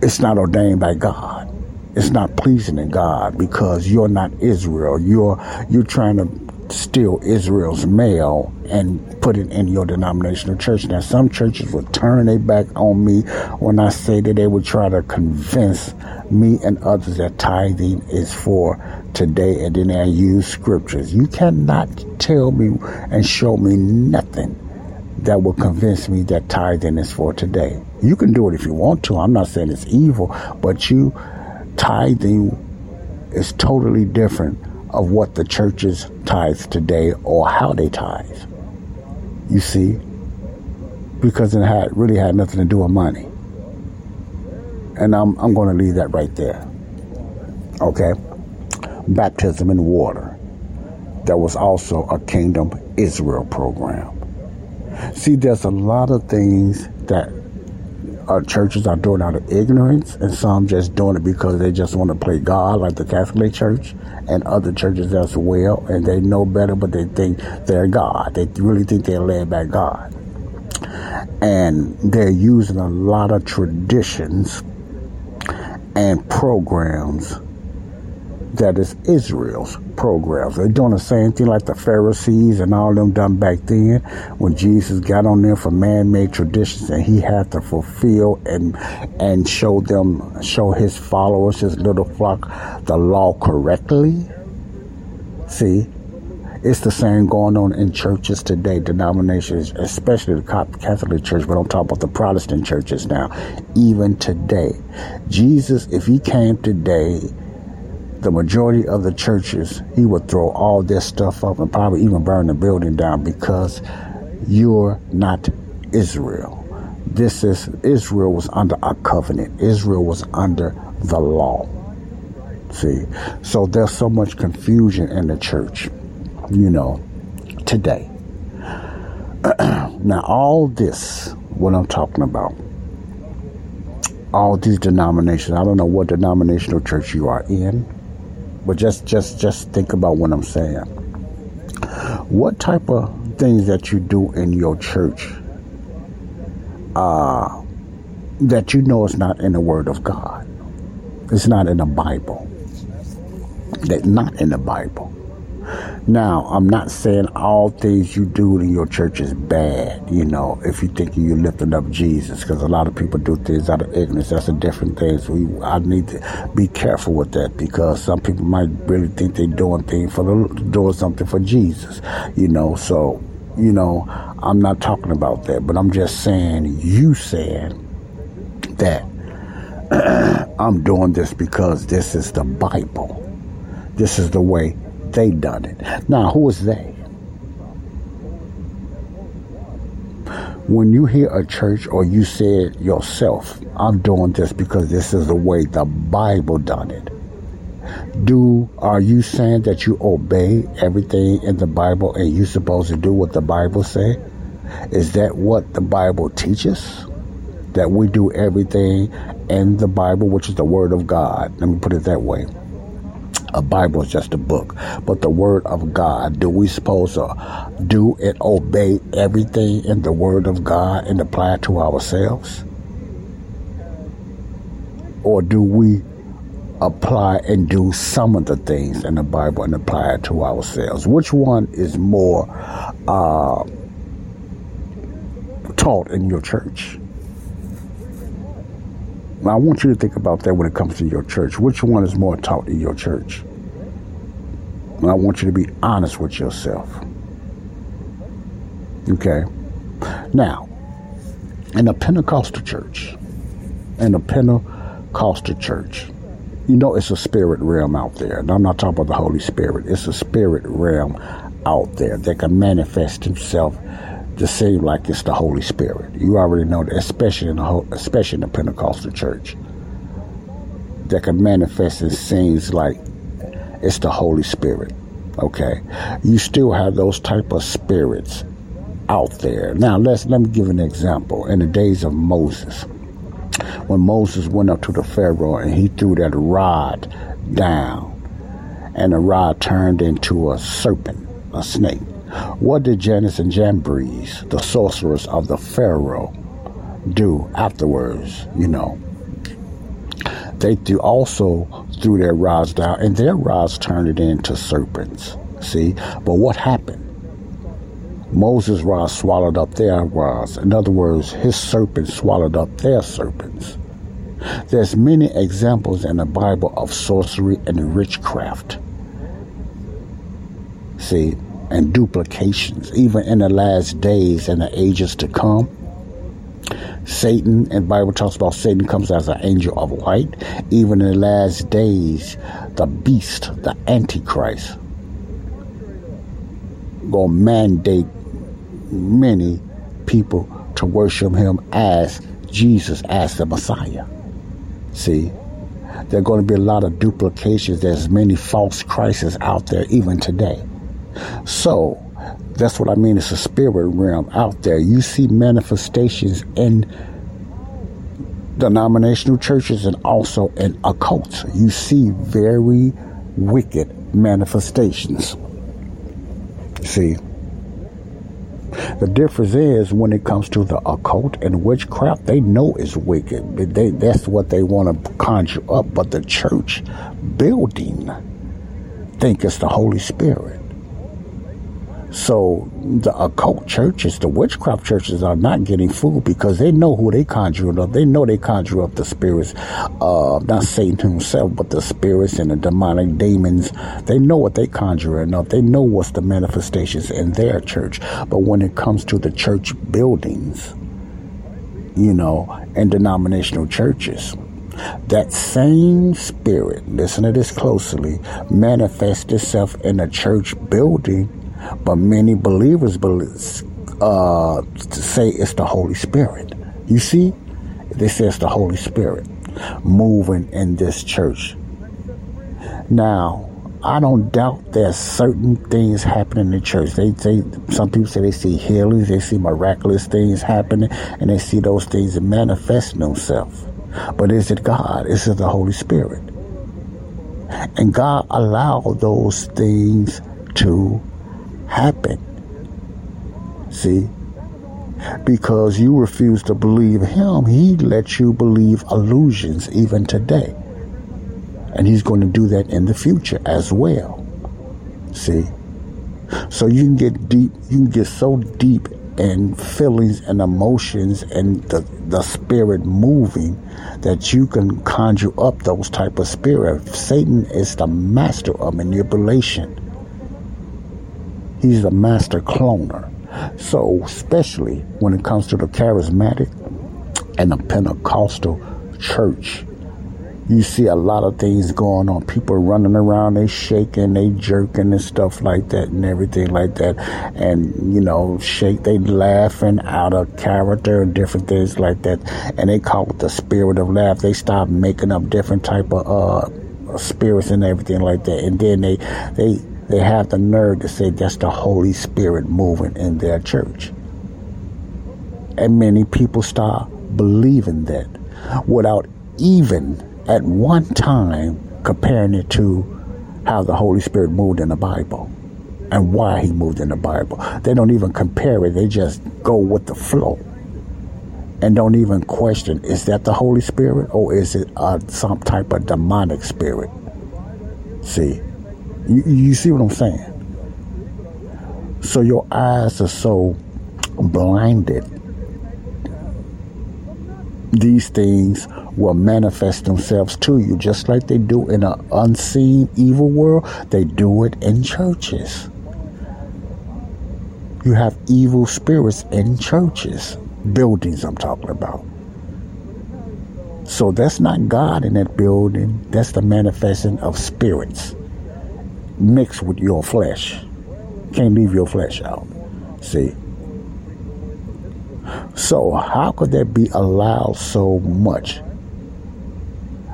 A: it's not ordained by God. It's not pleasing to God because you're not Israel. You're you're trying to steal Israel's mail and put it in your denominational church. Now, some churches will turn their back on me when I say that they would try to convince me and others that tithing is for today, and then they use scriptures. You cannot tell me and show me nothing that will convince me that tithing is for today. You can do it if you want to. I'm not saying it's evil, but you tithing is totally different of what the churches tithe today or how they tithe. You see? Because it had really had nothing to do with money. And I'm I'm gonna leave that right there. Okay? Baptism in water. That was also a Kingdom Israel program. See, there's a lot of things that our churches are doing out of ignorance, and some just doing it because they just want to play God, like the Catholic Church and other churches as well. And they know better, but they think they're God. They really think they're led by God. And they're using a lot of traditions and programs that is Israel's programs. They're doing the same thing like the Pharisees and all them done back then when Jesus got on there for man-made traditions and he had to fulfill and and show them show his followers, his little flock, the law correctly. See, it's the same going on in churches today, denominations, especially the Catholic Church, but I'm talking about the Protestant churches now. Even today, Jesus, if he came today the majority of the churches, he would throw all this stuff up and probably even burn the building down because you're not Israel. This is Israel was under a covenant. Israel was under the law. See, so there's so much confusion in the church, you know, today. now, all this, what I'm talking about, all these denominations, I don't know what denominational church you are in, but just just just think about what I'm saying. What type of things that you do in your church uh, that you know is not in the Word of God? It's not in the Bible. That not in the Bible. Now, I'm not saying all things you do in your church is bad, you know, if you think you're lifting up Jesus, because a lot of people do things out of ignorance. That's a different thing. So we, I need to be careful with that because some people might really think they're doing things for the, doing something for Jesus, you know. So, you know, I'm not talking about that, but I'm just saying, you saying that I'm doing this because this is the Bible. This is the way they done it. Now, who is they? When you hear a church or you say it yourself, I'm doing this because this is the way the Bible done it. Do are you saying that you obey everything in the Bible and you supposed to do what the Bible say? Is that what the Bible teaches? That we do everything in the Bible, which is the Word of God. Let me put it that way. A Bible is just a book, but the Word of God. Do we suppose to do and obey everything in the Word of God and apply it to ourselves? Or do we apply and do some of the things in the Bible and apply it to ourselves? Which one is more uh, taught in your church? I want you to think about that when it comes to your church. Which one is more taught in your church? And I want you to be honest with yourself. Okay? Now, in a Pentecostal church, in a Pentecostal church, you know it's a spirit realm out there. And I'm not talking about the Holy Spirit. It's a spirit realm out there that can manifest itself to seem like it's the Holy Spirit. You already know that, especially in the especially in the Pentecostal church, that can manifest and seems like it's the Holy Spirit. Okay, you still have those type of spirits out there. Now let's let me give an example. In the days of Moses, when Moses went up to the Pharaoh and he threw that rod down, and the rod turned into a serpent, a snake. What did Jannes and Jambres, the sorcerers of the Pharaoh, do afterwards? You know, they threw, also threw their rods down, and their rods turned it into serpents. See, but what happened? Moses' rod swallowed up their rods. In other words, his serpents swallowed up their serpents. There's many examples in the Bible of sorcery and witchcraft. See, and duplications, even in the last days and the ages to come. Satan, and Bible talks about Satan comes as an angel of light. Even in the last days, the beast, the Antichrist, gonna mandate many people to worship him as Jesus, as the Messiah. See, there are going to be a lot of duplications. There's many false Christs out there even today. So that's what I mean. It's a spirit realm out there. You see manifestations in denominational churches and also in occults. You see very wicked manifestations. See, the difference is when it comes to the occult and witchcraft, they know it's wicked. They, that's what they want to conjure up. But the church building think it's the Holy Spirit. So the occult churches, the witchcraft churches are not getting fooled because they know who they conjure up. They know they conjure up the spirits, uh, not Satan himself, but the spirits and the demonic demons. They know what they conjure up. They know what's the manifestations in their church. But when it comes to the church buildings, you know, and denominational churches, that same spirit, listen to this closely, manifests itself in a church building but many believers uh, say it's the Holy Spirit. You see, they say it's the Holy Spirit moving in this church. Now, I don't doubt there's certain things happening in the church. They say some people say they see healings, they see miraculous things happening, and they see those things manifesting themselves. But is it God? Is it the Holy Spirit? And God allowed those things to happen. See? Because you refuse to believe him, he lets you believe illusions even today. And he's going to do that in the future as well. See? So you can get deep, you can get so deep in feelings and emotions and the, the spirit moving that you can conjure up those type of spirit. Satan is the master of manipulation. He's a master cloner. So, especially when it comes to the charismatic and the Pentecostal church, you see a lot of things going on. People running around, they shaking, they jerking and stuff like that and everything like that. And, you know, shake, they laughing out of character and different things like that. And they call it the spirit of laugh. They start making up different type of, uh, spirits and everything like that. And then they, they, they have the nerve to say that's the Holy Spirit moving in their church. And many people start believing that without even at one time comparing it to how the Holy Spirit moved in the Bible and why he moved in the Bible. They don't even compare it, they just go with the flow. and don't even question is that the Holy Spirit or is it uh, some type of demonic spirit? See, you, you see what I'm saying? So your eyes are so blinded. These things will manifest themselves to you just like they do in an unseen evil world. They do it in churches. You have evil spirits in churches, buildings, I'm talking about. So that's not God in that building, that's the manifesting of spirits mixed with your flesh. Can't leave your flesh out. See? So, how could that be allowed so much?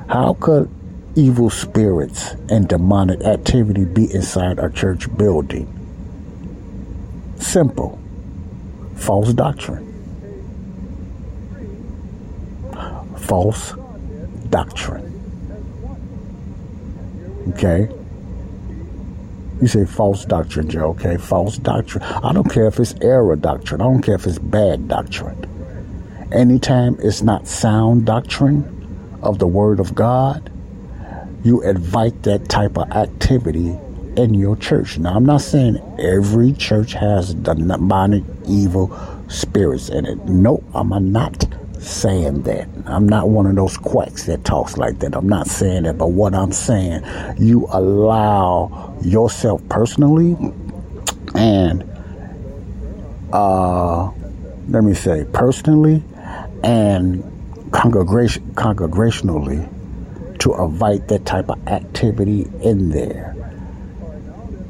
A: How could evil spirits and demonic activity be inside a church building? Simple. False doctrine. False doctrine. Okay? You say false doctrine, Joe, okay? False doctrine. I don't care if it's error doctrine. I don't care if it's bad doctrine. Anytime it's not sound doctrine of the Word of God, you invite that type of activity in your church. Now, I'm not saying every church has demonic evil spirits in it. No, I'm not saying that. I'm not one of those quacks that talks like that. I'm not saying that. But what I'm saying, you allow yourself personally and uh let me say personally and congregation congregationally to invite that type of activity in there.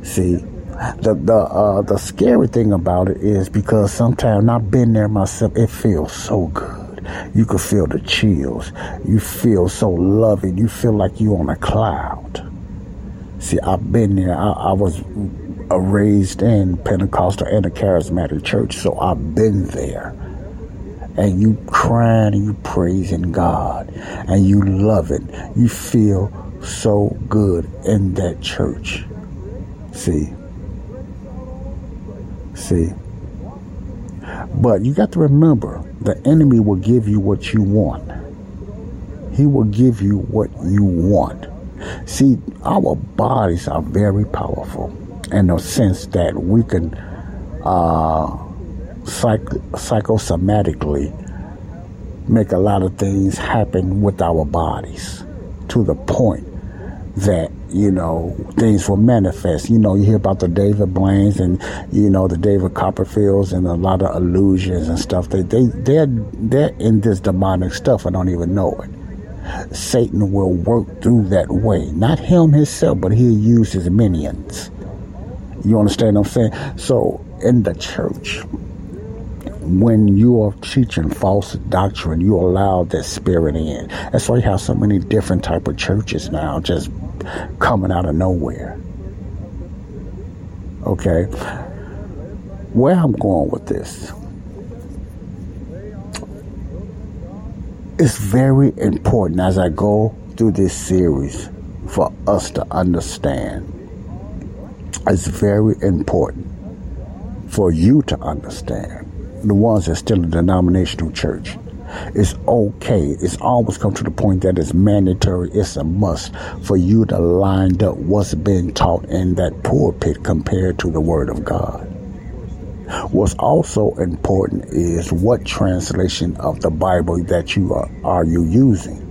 A: See, the the uh, the scary thing about it is because sometimes I've been there myself. It feels so good. You can feel the chills. You feel so loving. You feel like you're on a cloud. See, I've been there. I, I was raised in Pentecostal and a charismatic church, so I've been there. And you crying and you praising God and you love it. You feel so good in that church. See, see. But you got to remember, the enemy will give you what you want. He will give you what you want. See, our bodies are very powerful in the sense that we can uh, psych- psychosomatically make a lot of things happen with our bodies to the point that you know things will manifest. You know, you hear about the David Blaine's and you know the David Copperfields and a lot of illusions and stuff. They they they're they're in this demonic stuff. I don't even know it. Satan will work through that way. Not him himself, but he'll use his minions. You understand what I'm saying? So in the church, when you are teaching false doctrine, you allow that spirit in. That's why you have so many different type of churches now, just coming out of nowhere. Okay, where I'm going with this it's very important as I go through this series for us to understand. It's very important for you to understand, the ones that still in denominational church. It's okay. It's always come to the point that it's mandatory. It's a must for you to line up what's being taught in that pulpit compared to the Word of God. What's also important is what translation of the Bible that you are, are you using.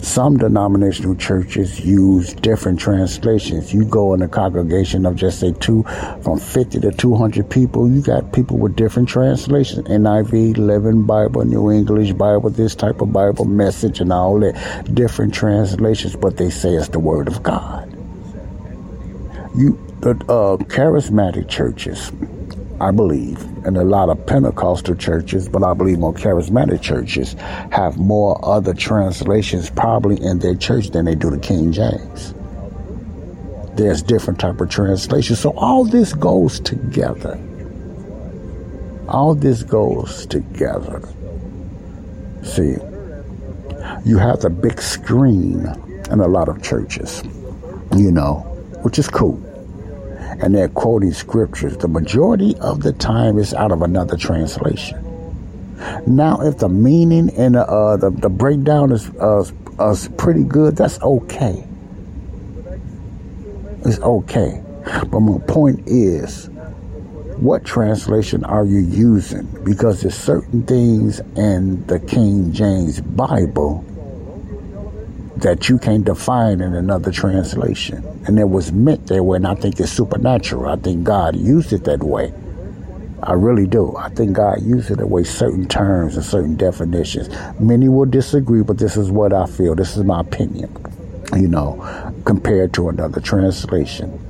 A: Some denominational churches use different translations. You go in a congregation of just say two, from 50 to 200 people, you got people with different translations. NIV, Living Bible, New English Bible, this type of Bible message and all that. Different translations, but they say it's the Word of God. You, the uh, charismatic churches, I believe, and a lot of Pentecostal churches, but I believe more charismatic churches have more other translations probably in their church than they do the King James. There's different type of translations. So all this goes together. All this goes together. See, you have the big screen in a lot of churches, you know, which is cool and they're quoting scriptures. The majority of the time is out of another translation. Now, if the meaning and uh, the, the breakdown is, uh, is pretty good, that's okay. It's okay. But my point is, what translation are you using? Because there's certain things in the King James Bible that you can't define in another translation. And it was meant that way, and I think it's supernatural. I think God used it that way. I really do. I think God used it that way, certain terms and certain definitions. Many will disagree, but this is what I feel. This is my opinion, you know, compared to another translation.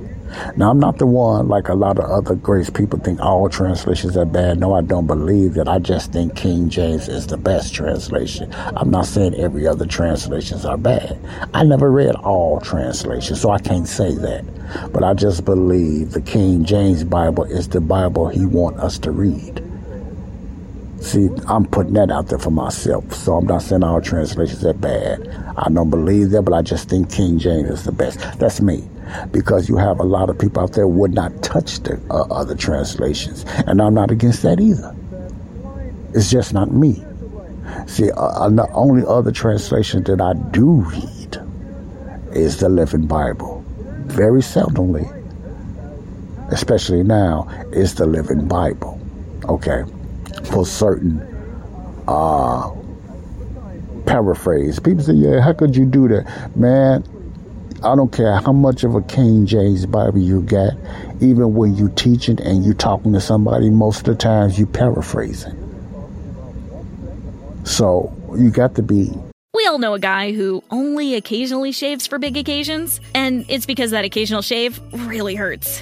A: Now, I'm not the one like a lot of other grace people think all translations are bad. No, I don't believe that. I just think King James is the best translation. I'm not saying every other translations are bad. I never read all translations, so I can't say that. But I just believe the King James Bible is the Bible he want us to read. See, I'm putting that out there for myself. So I'm not saying all translations are bad. I don't believe that, but I just think King James is the best. That's me because you have a lot of people out there would not touch the uh, other translations, and I'm not against that either. It's just not me. See, uh, uh, the only other translation that I do read is the Living Bible. Very seldomly, especially now, is the Living Bible. Okay, for certain uh, paraphrase. People say, "Yeah, how could you do that, man?" I don't care how much of a King James Bible you got, even when you teaching and you talking to somebody, most of the times you paraphrasing. So you got to be
B: we all know a guy who only occasionally shaves for big occasions, and it's because that occasional shave really hurts.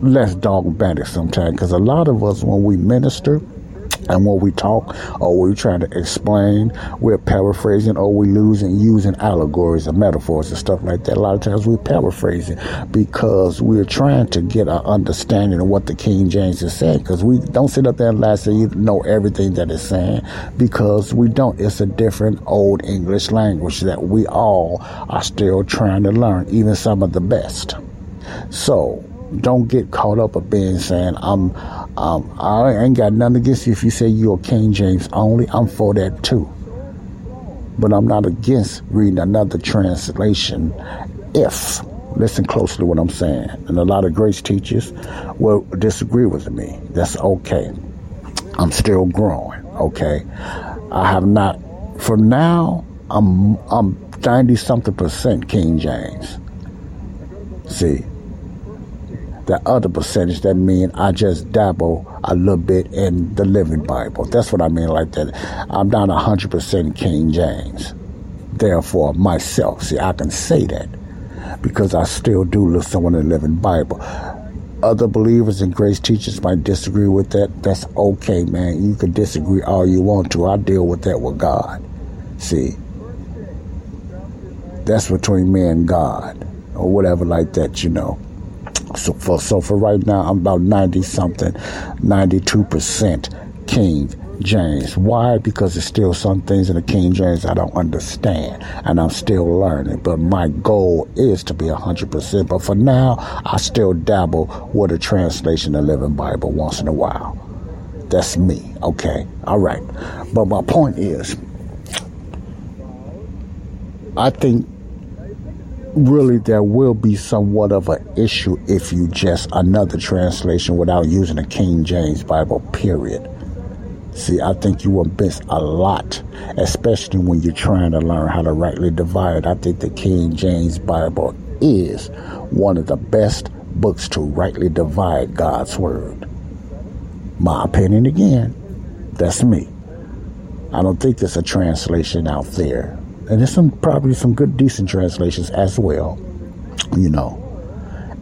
A: less dogmatic sometimes because a lot of us, when we minister and when we talk or we're trying to explain, we're paraphrasing or we're losing using allegories and metaphors and stuff like that. A lot of times we're paraphrasing because we're trying to get our understanding of what the King James is saying because we don't sit up there and lie say you know everything that it's saying because we don't. It's a different old English language that we all are still trying to learn, even some of the best. So don't get caught up of being saying I'm um, I ain't got nothing against you if you say you're King James only. I'm for that too. But I'm not against reading another translation if listen closely what I'm saying. And a lot of grace teachers will disagree with me. That's okay. I'm still growing, okay? I have not for now I'm I'm 90 something percent King James. See, the other percentage, that mean I just dabble a little bit in the Living Bible. That's what I mean like that. I'm not 100% King James. Therefore, myself, see, I can say that because I still do listen to the Living Bible. Other believers and grace teachers might disagree with that. That's okay, man. You can disagree all you want to. I deal with that with God. See, that's between me and God, or whatever like that, you know. So for so for right now, I'm about ninety something, ninety two percent King James. Why? Because there's still some things in the King James I don't understand, and I'm still learning. But my goal is to be hundred percent. But for now, I still dabble with a translation of Living Bible once in a while. That's me. Okay. All right. But my point is, I think really there will be somewhat of an issue if you just another translation without using a King James Bible, period. See, I think you will miss a lot, especially when you're trying to learn how to rightly divide. I think the King James Bible is one of the best books to rightly divide God's Word. My opinion again, that's me. I don't think there's a translation out there. And there's some probably some good decent translations as well. You know.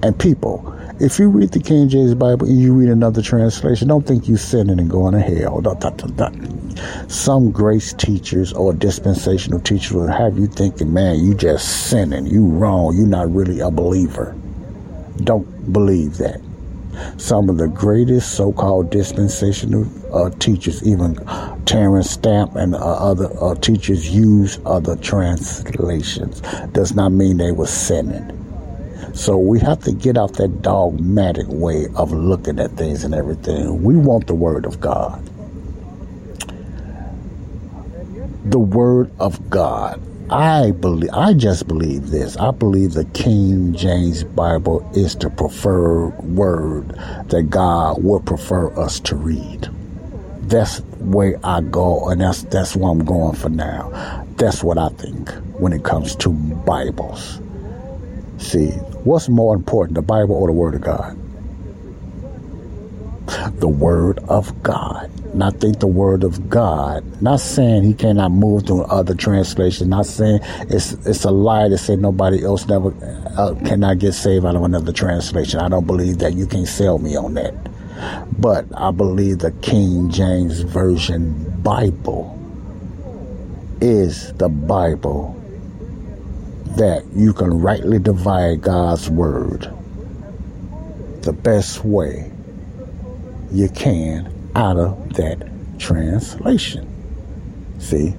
A: And people, if you read the King James Bible and you read another translation, don't think you're sinning and going to hell. Some grace teachers or dispensational teachers will have you thinking, man, you just sinning, you wrong, you're not really a believer. Don't believe that. Some of the greatest so-called dispensational uh, teachers, even Terence Stamp and uh, other uh, teachers, use other translations. Does not mean they were sinning. So we have to get off that dogmatic way of looking at things and everything. We want the Word of God. The Word of God. I believe, I just believe this. I believe the King James Bible is the preferred word that God would prefer us to read. That's where I go, and that's that's where I'm going for now. That's what I think when it comes to Bibles. See, what's more important, the Bible or the Word of God? The Word of God. And I think the Word of God, not saying he cannot move through other translations, not saying it's it's a lie to say nobody else never uh, cannot get saved out of another translation. I don't believe that. You can't sell me on that. But I believe the King James Version Bible is the Bible that you can rightly divide God's word the best way you can out of that translation. See?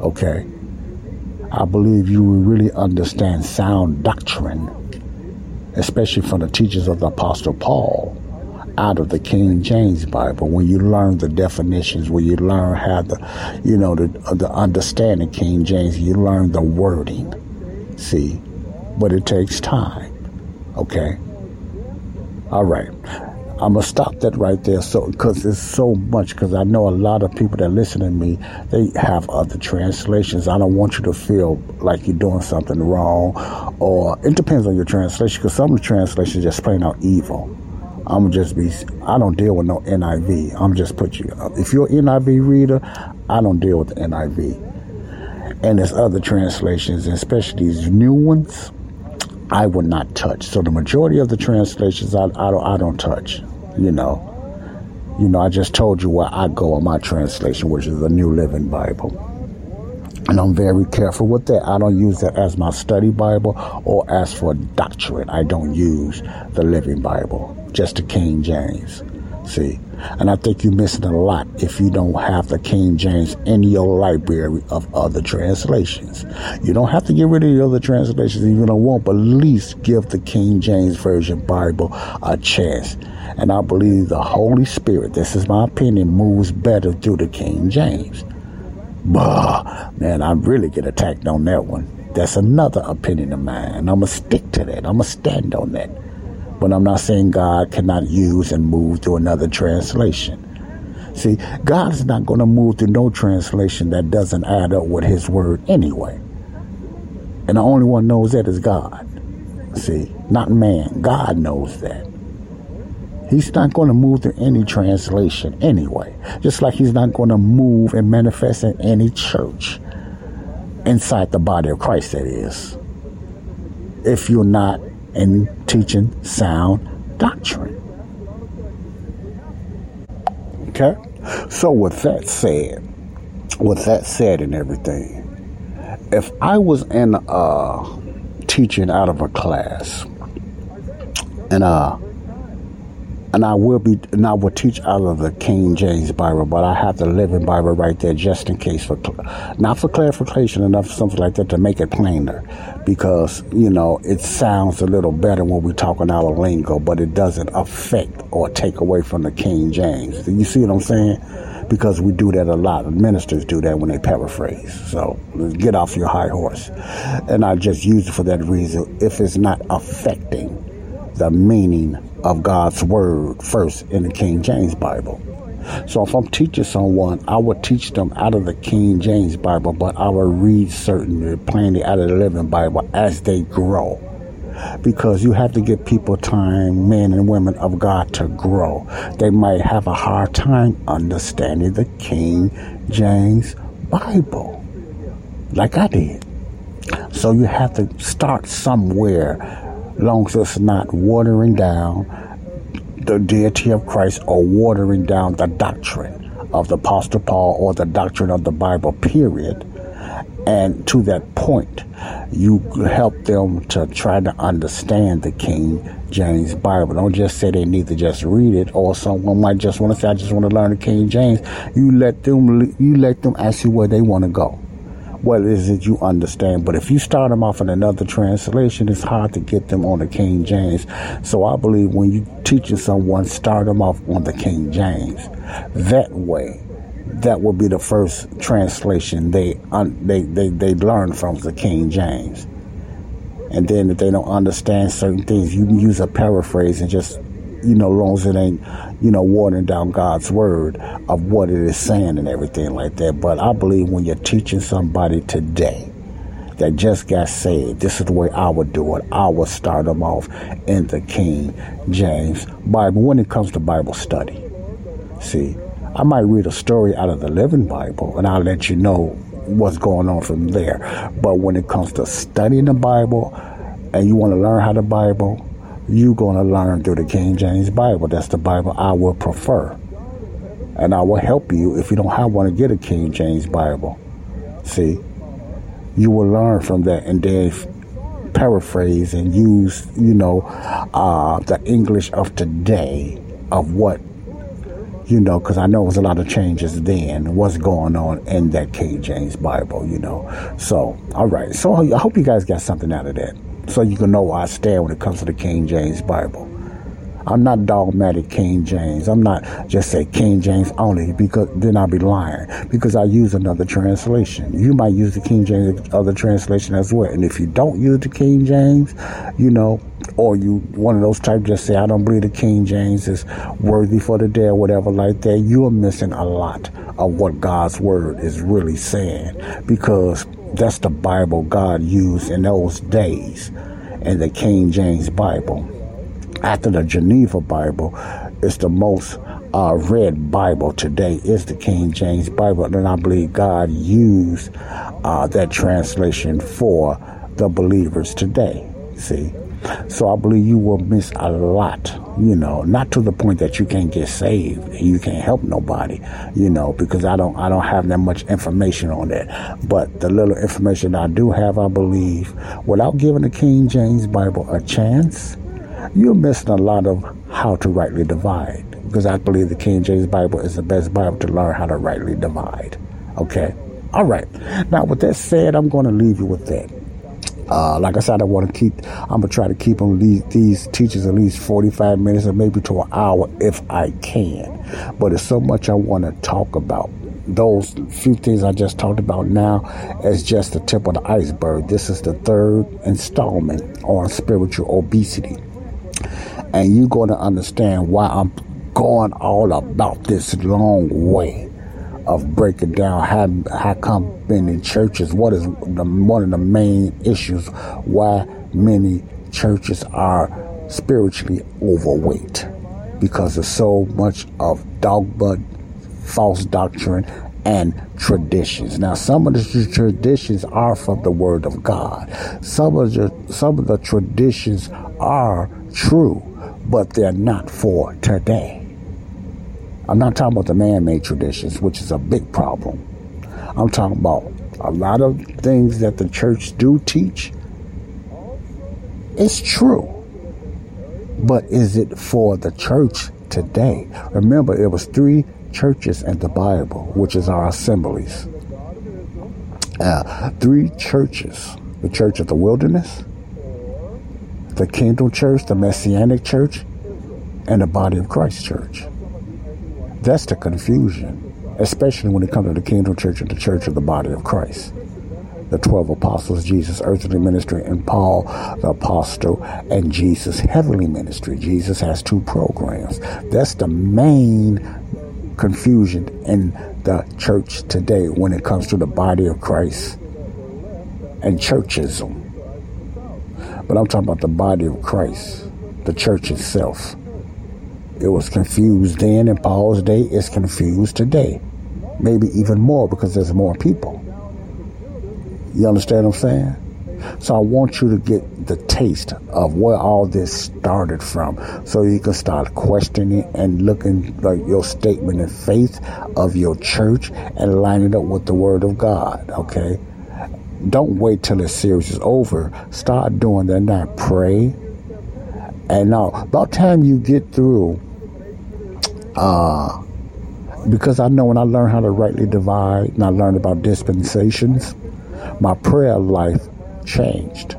A: Okay. I believe you will really understand sound doctrine, especially from the teachings of the Apostle Paul, out of the King James Bible. When you learn the definitions, when you learn how the, you know, the, uh, the understanding King James, you learn the wording See? But it takes time. Okay? All right. I'm gonna stop that right there. So, because there's so much. Because I know a lot of people that listen to me, they have other translations. I don't want you to feel like you're doing something wrong, or it depends on your translation. Because some of the translations just plain out evil. I'm just be. I don't deal with no NIV. I'm just put you. If you're NIV reader, I don't deal with the NIV and there's other translations, especially these new ones, I would not touch. So the majority of the translations I, I don't I don't touch. You know, you know I just told you where I go on my translation, which is the New Living Bible. And I'm very careful with that. I don't use that as my study Bible or as for doctrine. I don't use the Living Bible, just the King James. See, and I think you're missing a lot if you don't have the King James in your library of other translations. You don't have to get rid of the other translations if you don't want, but at least give the King James Version Bible a chance. And I believe the Holy Spirit, this is my opinion, moves better through the King James. Bah, man, I really get attacked on that one. That's another opinion of mine. I'm going to stick to that. I'm going to stand on that. But I'm not saying God cannot use and move to another translation. See, God is not going to move to no translation that doesn't add up with His word anyway. And the only one knows that is God. See, not man. God knows that. He's not going to move to any translation anyway. Just like he's not going to move and manifest in any church inside the body of Christ, that is. If you're not in teaching sound doctrine. Okay? So, with that said, with that said and everything, if I was in uh, teaching out of a class and uh, and I will be, and I will teach out of the King James Bible, but I have the Living Bible right there just in case for, not for clarification enough, something like that to make it plainer, because you know it sounds a little better when we talk in our lingo, but it doesn't affect or take away from the King James. You see what I'm saying? Because we do that a lot. Ministers do that when they paraphrase. So get off your high horse, and I just use it for that reason. If it's not affecting the meaning of God's word first in the King James Bible. So if I'm teaching someone, I would teach them out of the King James Bible, but I would read certain plainly out of the Living Bible as they grow. Because you have to give people time, men and women of God, to grow. They might have a hard time understanding the King James Bible, like I did. So you have to start somewhere, long as it's not watering down the deity of Christ or watering down the doctrine of the Apostle Paul or the doctrine of the Bible, period. And to that point, you help them to try to understand the King James Bible. Don't just say they need to just read it, or someone might just want to say, "I just want to learn the King James." You let them, you let them ask you where they want to go what is it you understand. But if you start them off in another translation, it's hard to get them on the King James. So I believe when you teaching someone, start them off on the King James. That way, that will be the first translation they un, they, they they learn from the King James. And then if they don't understand certain things, you can use a paraphrase and just you know, long as it ain't, you know, watering down God's word of what it is saying and everything like that. But I believe when you're teaching somebody today that just got saved, this is the way I would do it. I would start them off in the King James Bible when it comes to Bible study. See, I might read a story out of the Living Bible and I'll let you know what's going on from there. But when it comes to studying the Bible and you want to learn how the Bible, you're going to learn through the King James Bible. That's the Bible I will prefer. And I will help you if you don't have one to get a King James Bible. See, you will learn from that and then paraphrase and use, you know, uh, the English of today of what, you know, because I know it was a lot of changes then, what's going on in that King James Bible, you know. So, all right. So I hope you guys got something out of that so you can know where I stand when it comes to the King James Bible. I'm not dogmatic King James. I'm not just say King James only because then I'll be lying because I use another translation. You might use the King James other translation as well. And if you don't use the King James, you know, or you one of those type just say I don't believe the King James is worthy for the day or whatever like that, you are missing a lot of what God's word is really saying because that's the Bible God used in those days in the King James Bible. After the Geneva Bible, it's the most uh, read Bible today is the King James Bible, and I believe God used uh, that translation for the believers today. See, so I believe you will miss a lot, you know, not to the point that you can't get saved and you can't help nobody, you know, because I don't I don't have that much information on that. But the little information I do have, I believe, without giving the King James Bible a chance, you're missing a lot of how to rightly divide. Because I believe the King James Bible is the best Bible to learn how to rightly divide. Okay? All right. Now, with that said, I'm going to leave you with that. Uh, like I said, I want to keep. I'm gonna try to keep them these, these teachers at least 45 minutes or maybe to an hour if I can. But it's so much I want to talk about. Those few things I just talked about now is just the tip of the iceberg. This is the third installment on spiritual obesity, and you're going to understand why I'm going all about this long way of breaking down how how come many churches what is the, one of the main issues why many churches are spiritually overweight because there's so much of dogma, false doctrine, and traditions. Now, some of the traditions are from the Word of God. Some of the some of the traditions are true, but they're not for today. I'm not talking about the man made traditions, which is a big problem. I'm talking about a lot of things that the church do teach. It's true. But is it for the church today? Remember, it was three churches in the Bible, which is our assemblies. Uh, three churches the church of the wilderness, the kingdom church, the messianic church, and the body of Christ church. That's the confusion, especially when it comes to the kingdom church and the church of the body of Christ. The 12 apostles, Jesus' earthly ministry, and Paul, the apostle, and Jesus' heavenly ministry. Jesus has two programs. That's the main confusion in the church today when it comes to the body of Christ and churchism. But I'm talking about the body of Christ, the church itself. It was confused then in Paul's day, it's confused today. Maybe even more because there's more people. You understand what I'm saying? So I want you to get the taste of where all this started from so you can start questioning and looking like your statement of faith of your church and line it up with the word of God, okay? Don't wait till the series is over. Start doing that now. Pray. And now, about time you get through, uh, because I know when I learned how to rightly divide and I learned about dispensations, my prayer life changed.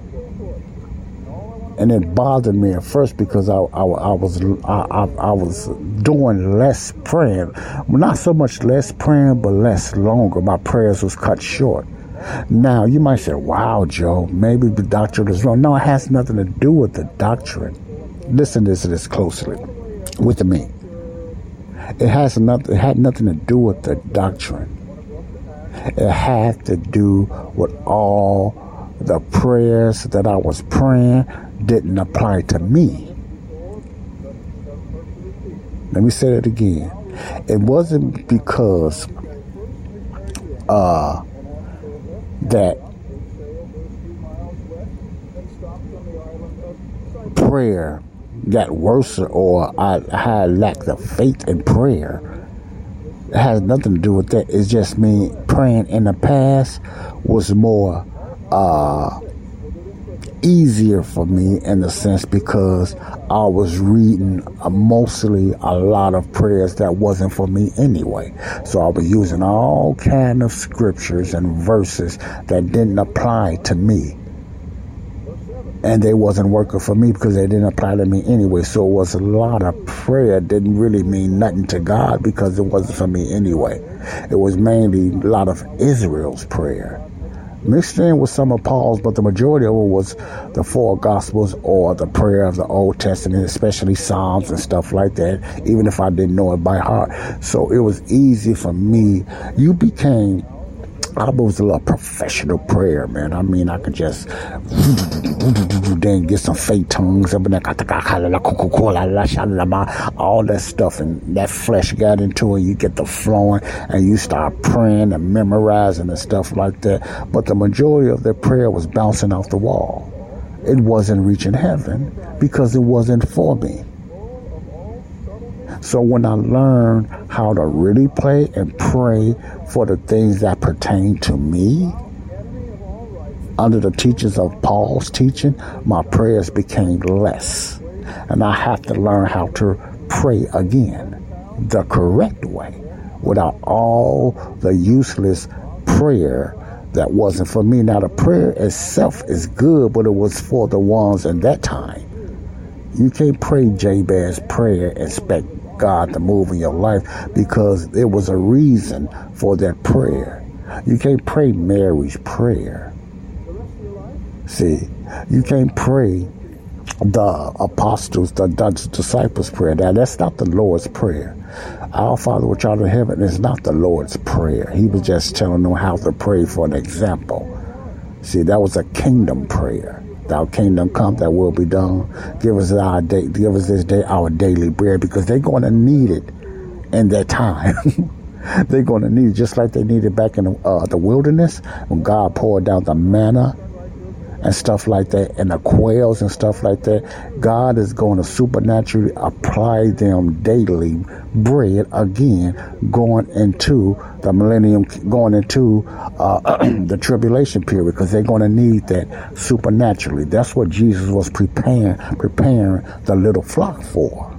A: And it bothered me at first because I, I, I was I, I, was doing less praying, not so much less praying, but less longer. My prayers was cut short. Now you might say, "Wow, Joe, maybe the doctrine is wrong." No, it has nothing to do with the doctrine. Listen to this closely with me. It has nothing. It had nothing to do with the doctrine. It had to do with all the prayers that I was praying didn't apply to me. Let me say that again. It wasn't because uh, that prayer got worse or I had lacked of faith in prayer. It has nothing to do with that. It's just me praying in the past was more uh, easier for me in a sense because I was reading mostly a lot of prayers that wasn't for me anyway. So I was using all kind of scriptures and verses that didn't apply to me. And they wasn't working for me because they didn't apply to me anyway. So it was a lot of prayer didn't really mean nothing to God because it wasn't for me anyway. It was mainly a lot of Israel's prayer mixed in with some of Paul's, but the majority of it was the four Gospels or the prayer of the Old Testament, especially Psalms and stuff like that, even if I didn't know it by heart. So it was easy for me. You became I was a little professional prayer, man. I mean, I could just then get some fake tongues, up in there, all that stuff, and that flesh got into it. You get the flowing, and you start praying and memorizing and stuff like that. But the majority of their prayer was bouncing off the wall. It wasn't reaching heaven because it wasn't for me. So when I learned how to really pray and pray for the things that pertain to me, under the teachings of Paul's teaching, my prayers became less. And I have to learn how to pray again the correct way without all the useless prayer that wasn't for me. Now, the prayer itself is good, but it was for the ones in that time. You can't pray Jabez's prayer and expect God to move in your life because there was a reason for that prayer. You can't pray Mary's prayer. See, you can't pray the apostles, the, the disciples' prayer. Now, that's not the Lord's prayer. Our Father which art in heaven is not the Lord's prayer. He was just telling them how to pray for an example. See, that was a kingdom prayer. Thou kingdom come, that will be done. Give us our day, give us this day our daily bread, because they're going to need it in that time. they're going to need it just like they needed back in the, uh, the wilderness when God poured down the manna and stuff like that, and the quails and stuff like that. God is going to supernaturally apply them daily bread again, going into the millennium, going into uh, the tribulation period, because they're going to need that supernaturally. That's what Jesus was preparing, preparing the little flock for.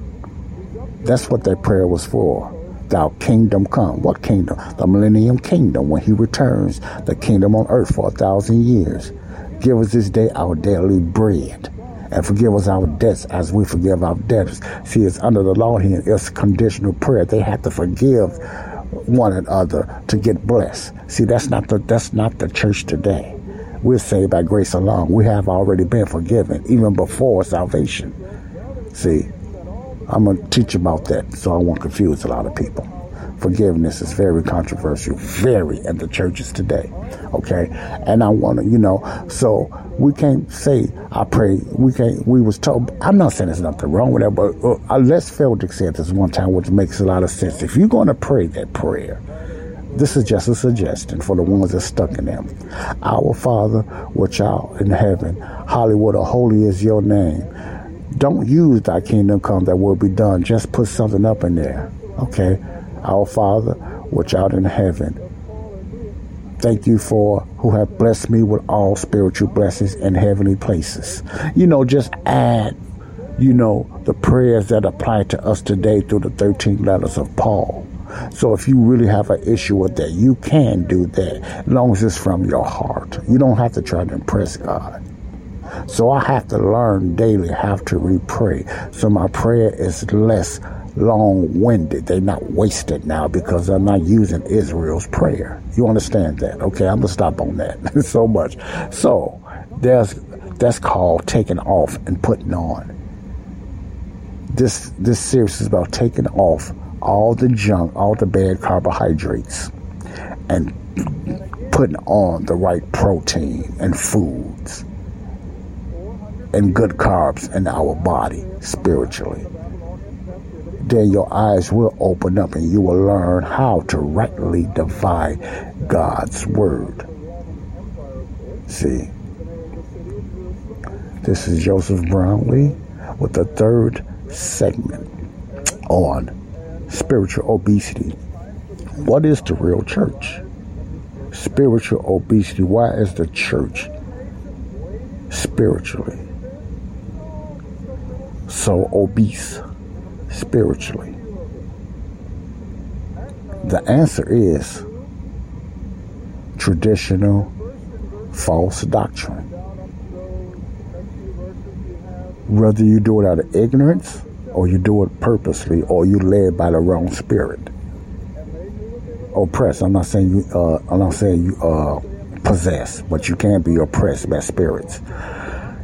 A: That's what that prayer was for. Thou kingdom come. What kingdom? The millennium kingdom. When he returns, the kingdom on earth for a thousand years. Give us this day our daily bread. And forgive us our debts as we forgive our debtors. See, it's under the law here. It's conditional prayer. They have to forgive one another to get blessed. See, that's not the that's not the church today. We're saved by grace alone. We have already been forgiven, even before salvation. See, I'm gonna teach about that, so I won't confuse a lot of people. Forgiveness is very controversial, very in the churches today. Okay, and I want to, you know, so we can't say I pray. We can't. We was told. I'm not saying there's nothing wrong with that, but uh, Les Feldick said this one time, which makes a lot of sense. If you're going to pray that prayer, this is just a suggestion for the ones that stuck in them. Our Father, which art in heaven, Hollywood or holy is your name. Don't use thy kingdom come that will be done. Just put something up in there. Okay? Our Father, which art in heaven. Thank you for who have blessed me with all spiritual blessings in heavenly places. You know, just add, you know, the prayers that apply to us today through the 13 letters of Paul. So if you really have an issue with that, you can do that as long as it's from your heart. You don't have to try to impress God. So I have to learn daily how to re-pray. So my prayer is less long-winded. They're not wasted now because I'm not using Israel's prayer. You understand that? Okay, I'm gonna stop on that so much. So there's that's called taking off and putting on. This this series is about taking off all the junk, all the bad carbohydrates, and putting on the right protein and foods and good carbs in our body spiritually. Then your eyes will open up and you will learn how to rightly divide God's word. See, this is Joseph Brownlee with the third segment on spiritual obesity. What is the real church? Spiritual obesity. Why is the church spiritually so obese spiritually? The answer is traditional false doctrine. Whether you do it out of ignorance or you do it purposely, or you led by the wrong spirit. Oppressed. I'm not saying you. Uh, I'm not saying you uh, possess, but you can be oppressed by spirits.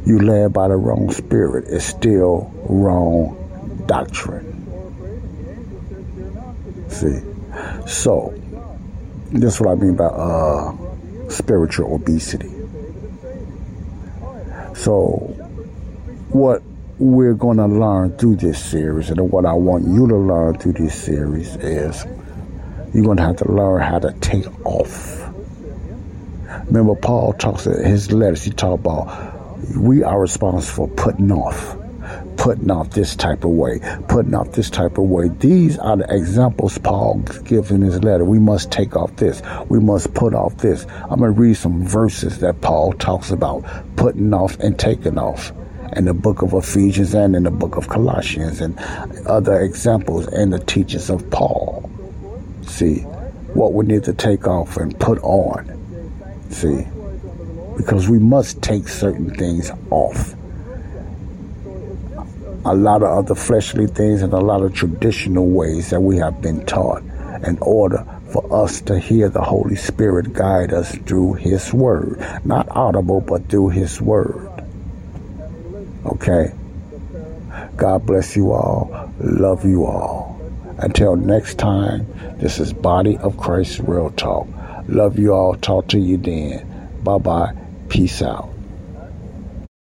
A: You led by the wrong spirit. It's still wrong doctrine. See, so that's what I mean by uh, spiritual obesity. So, what we're going to learn through this series, and what I want you to learn through this series is you're going to have to learn how to take off. Remember, Paul talks in his letters, he talked about we are responsible for putting off, putting off this type of way, putting off this type of way. These are the examples Paul gives in his letter. We must take off this, we must put off this. I'm going to read some verses that Paul talks about putting off and taking off in the book of Ephesians and in the book of Colossians and other examples and the teachings of Paul. See, what we need to take off and put on. See, because we must take certain things off. A lot of other fleshly things and a lot of traditional ways that we have been taught in order for us to hear the Holy Spirit guide us through His Word. Not audible, but through His Word. Okay? God bless you all. Love you all. Until next time, this is Body of Christ Real Talk. Love you all. Talk to you then. Bye bye. Peace out.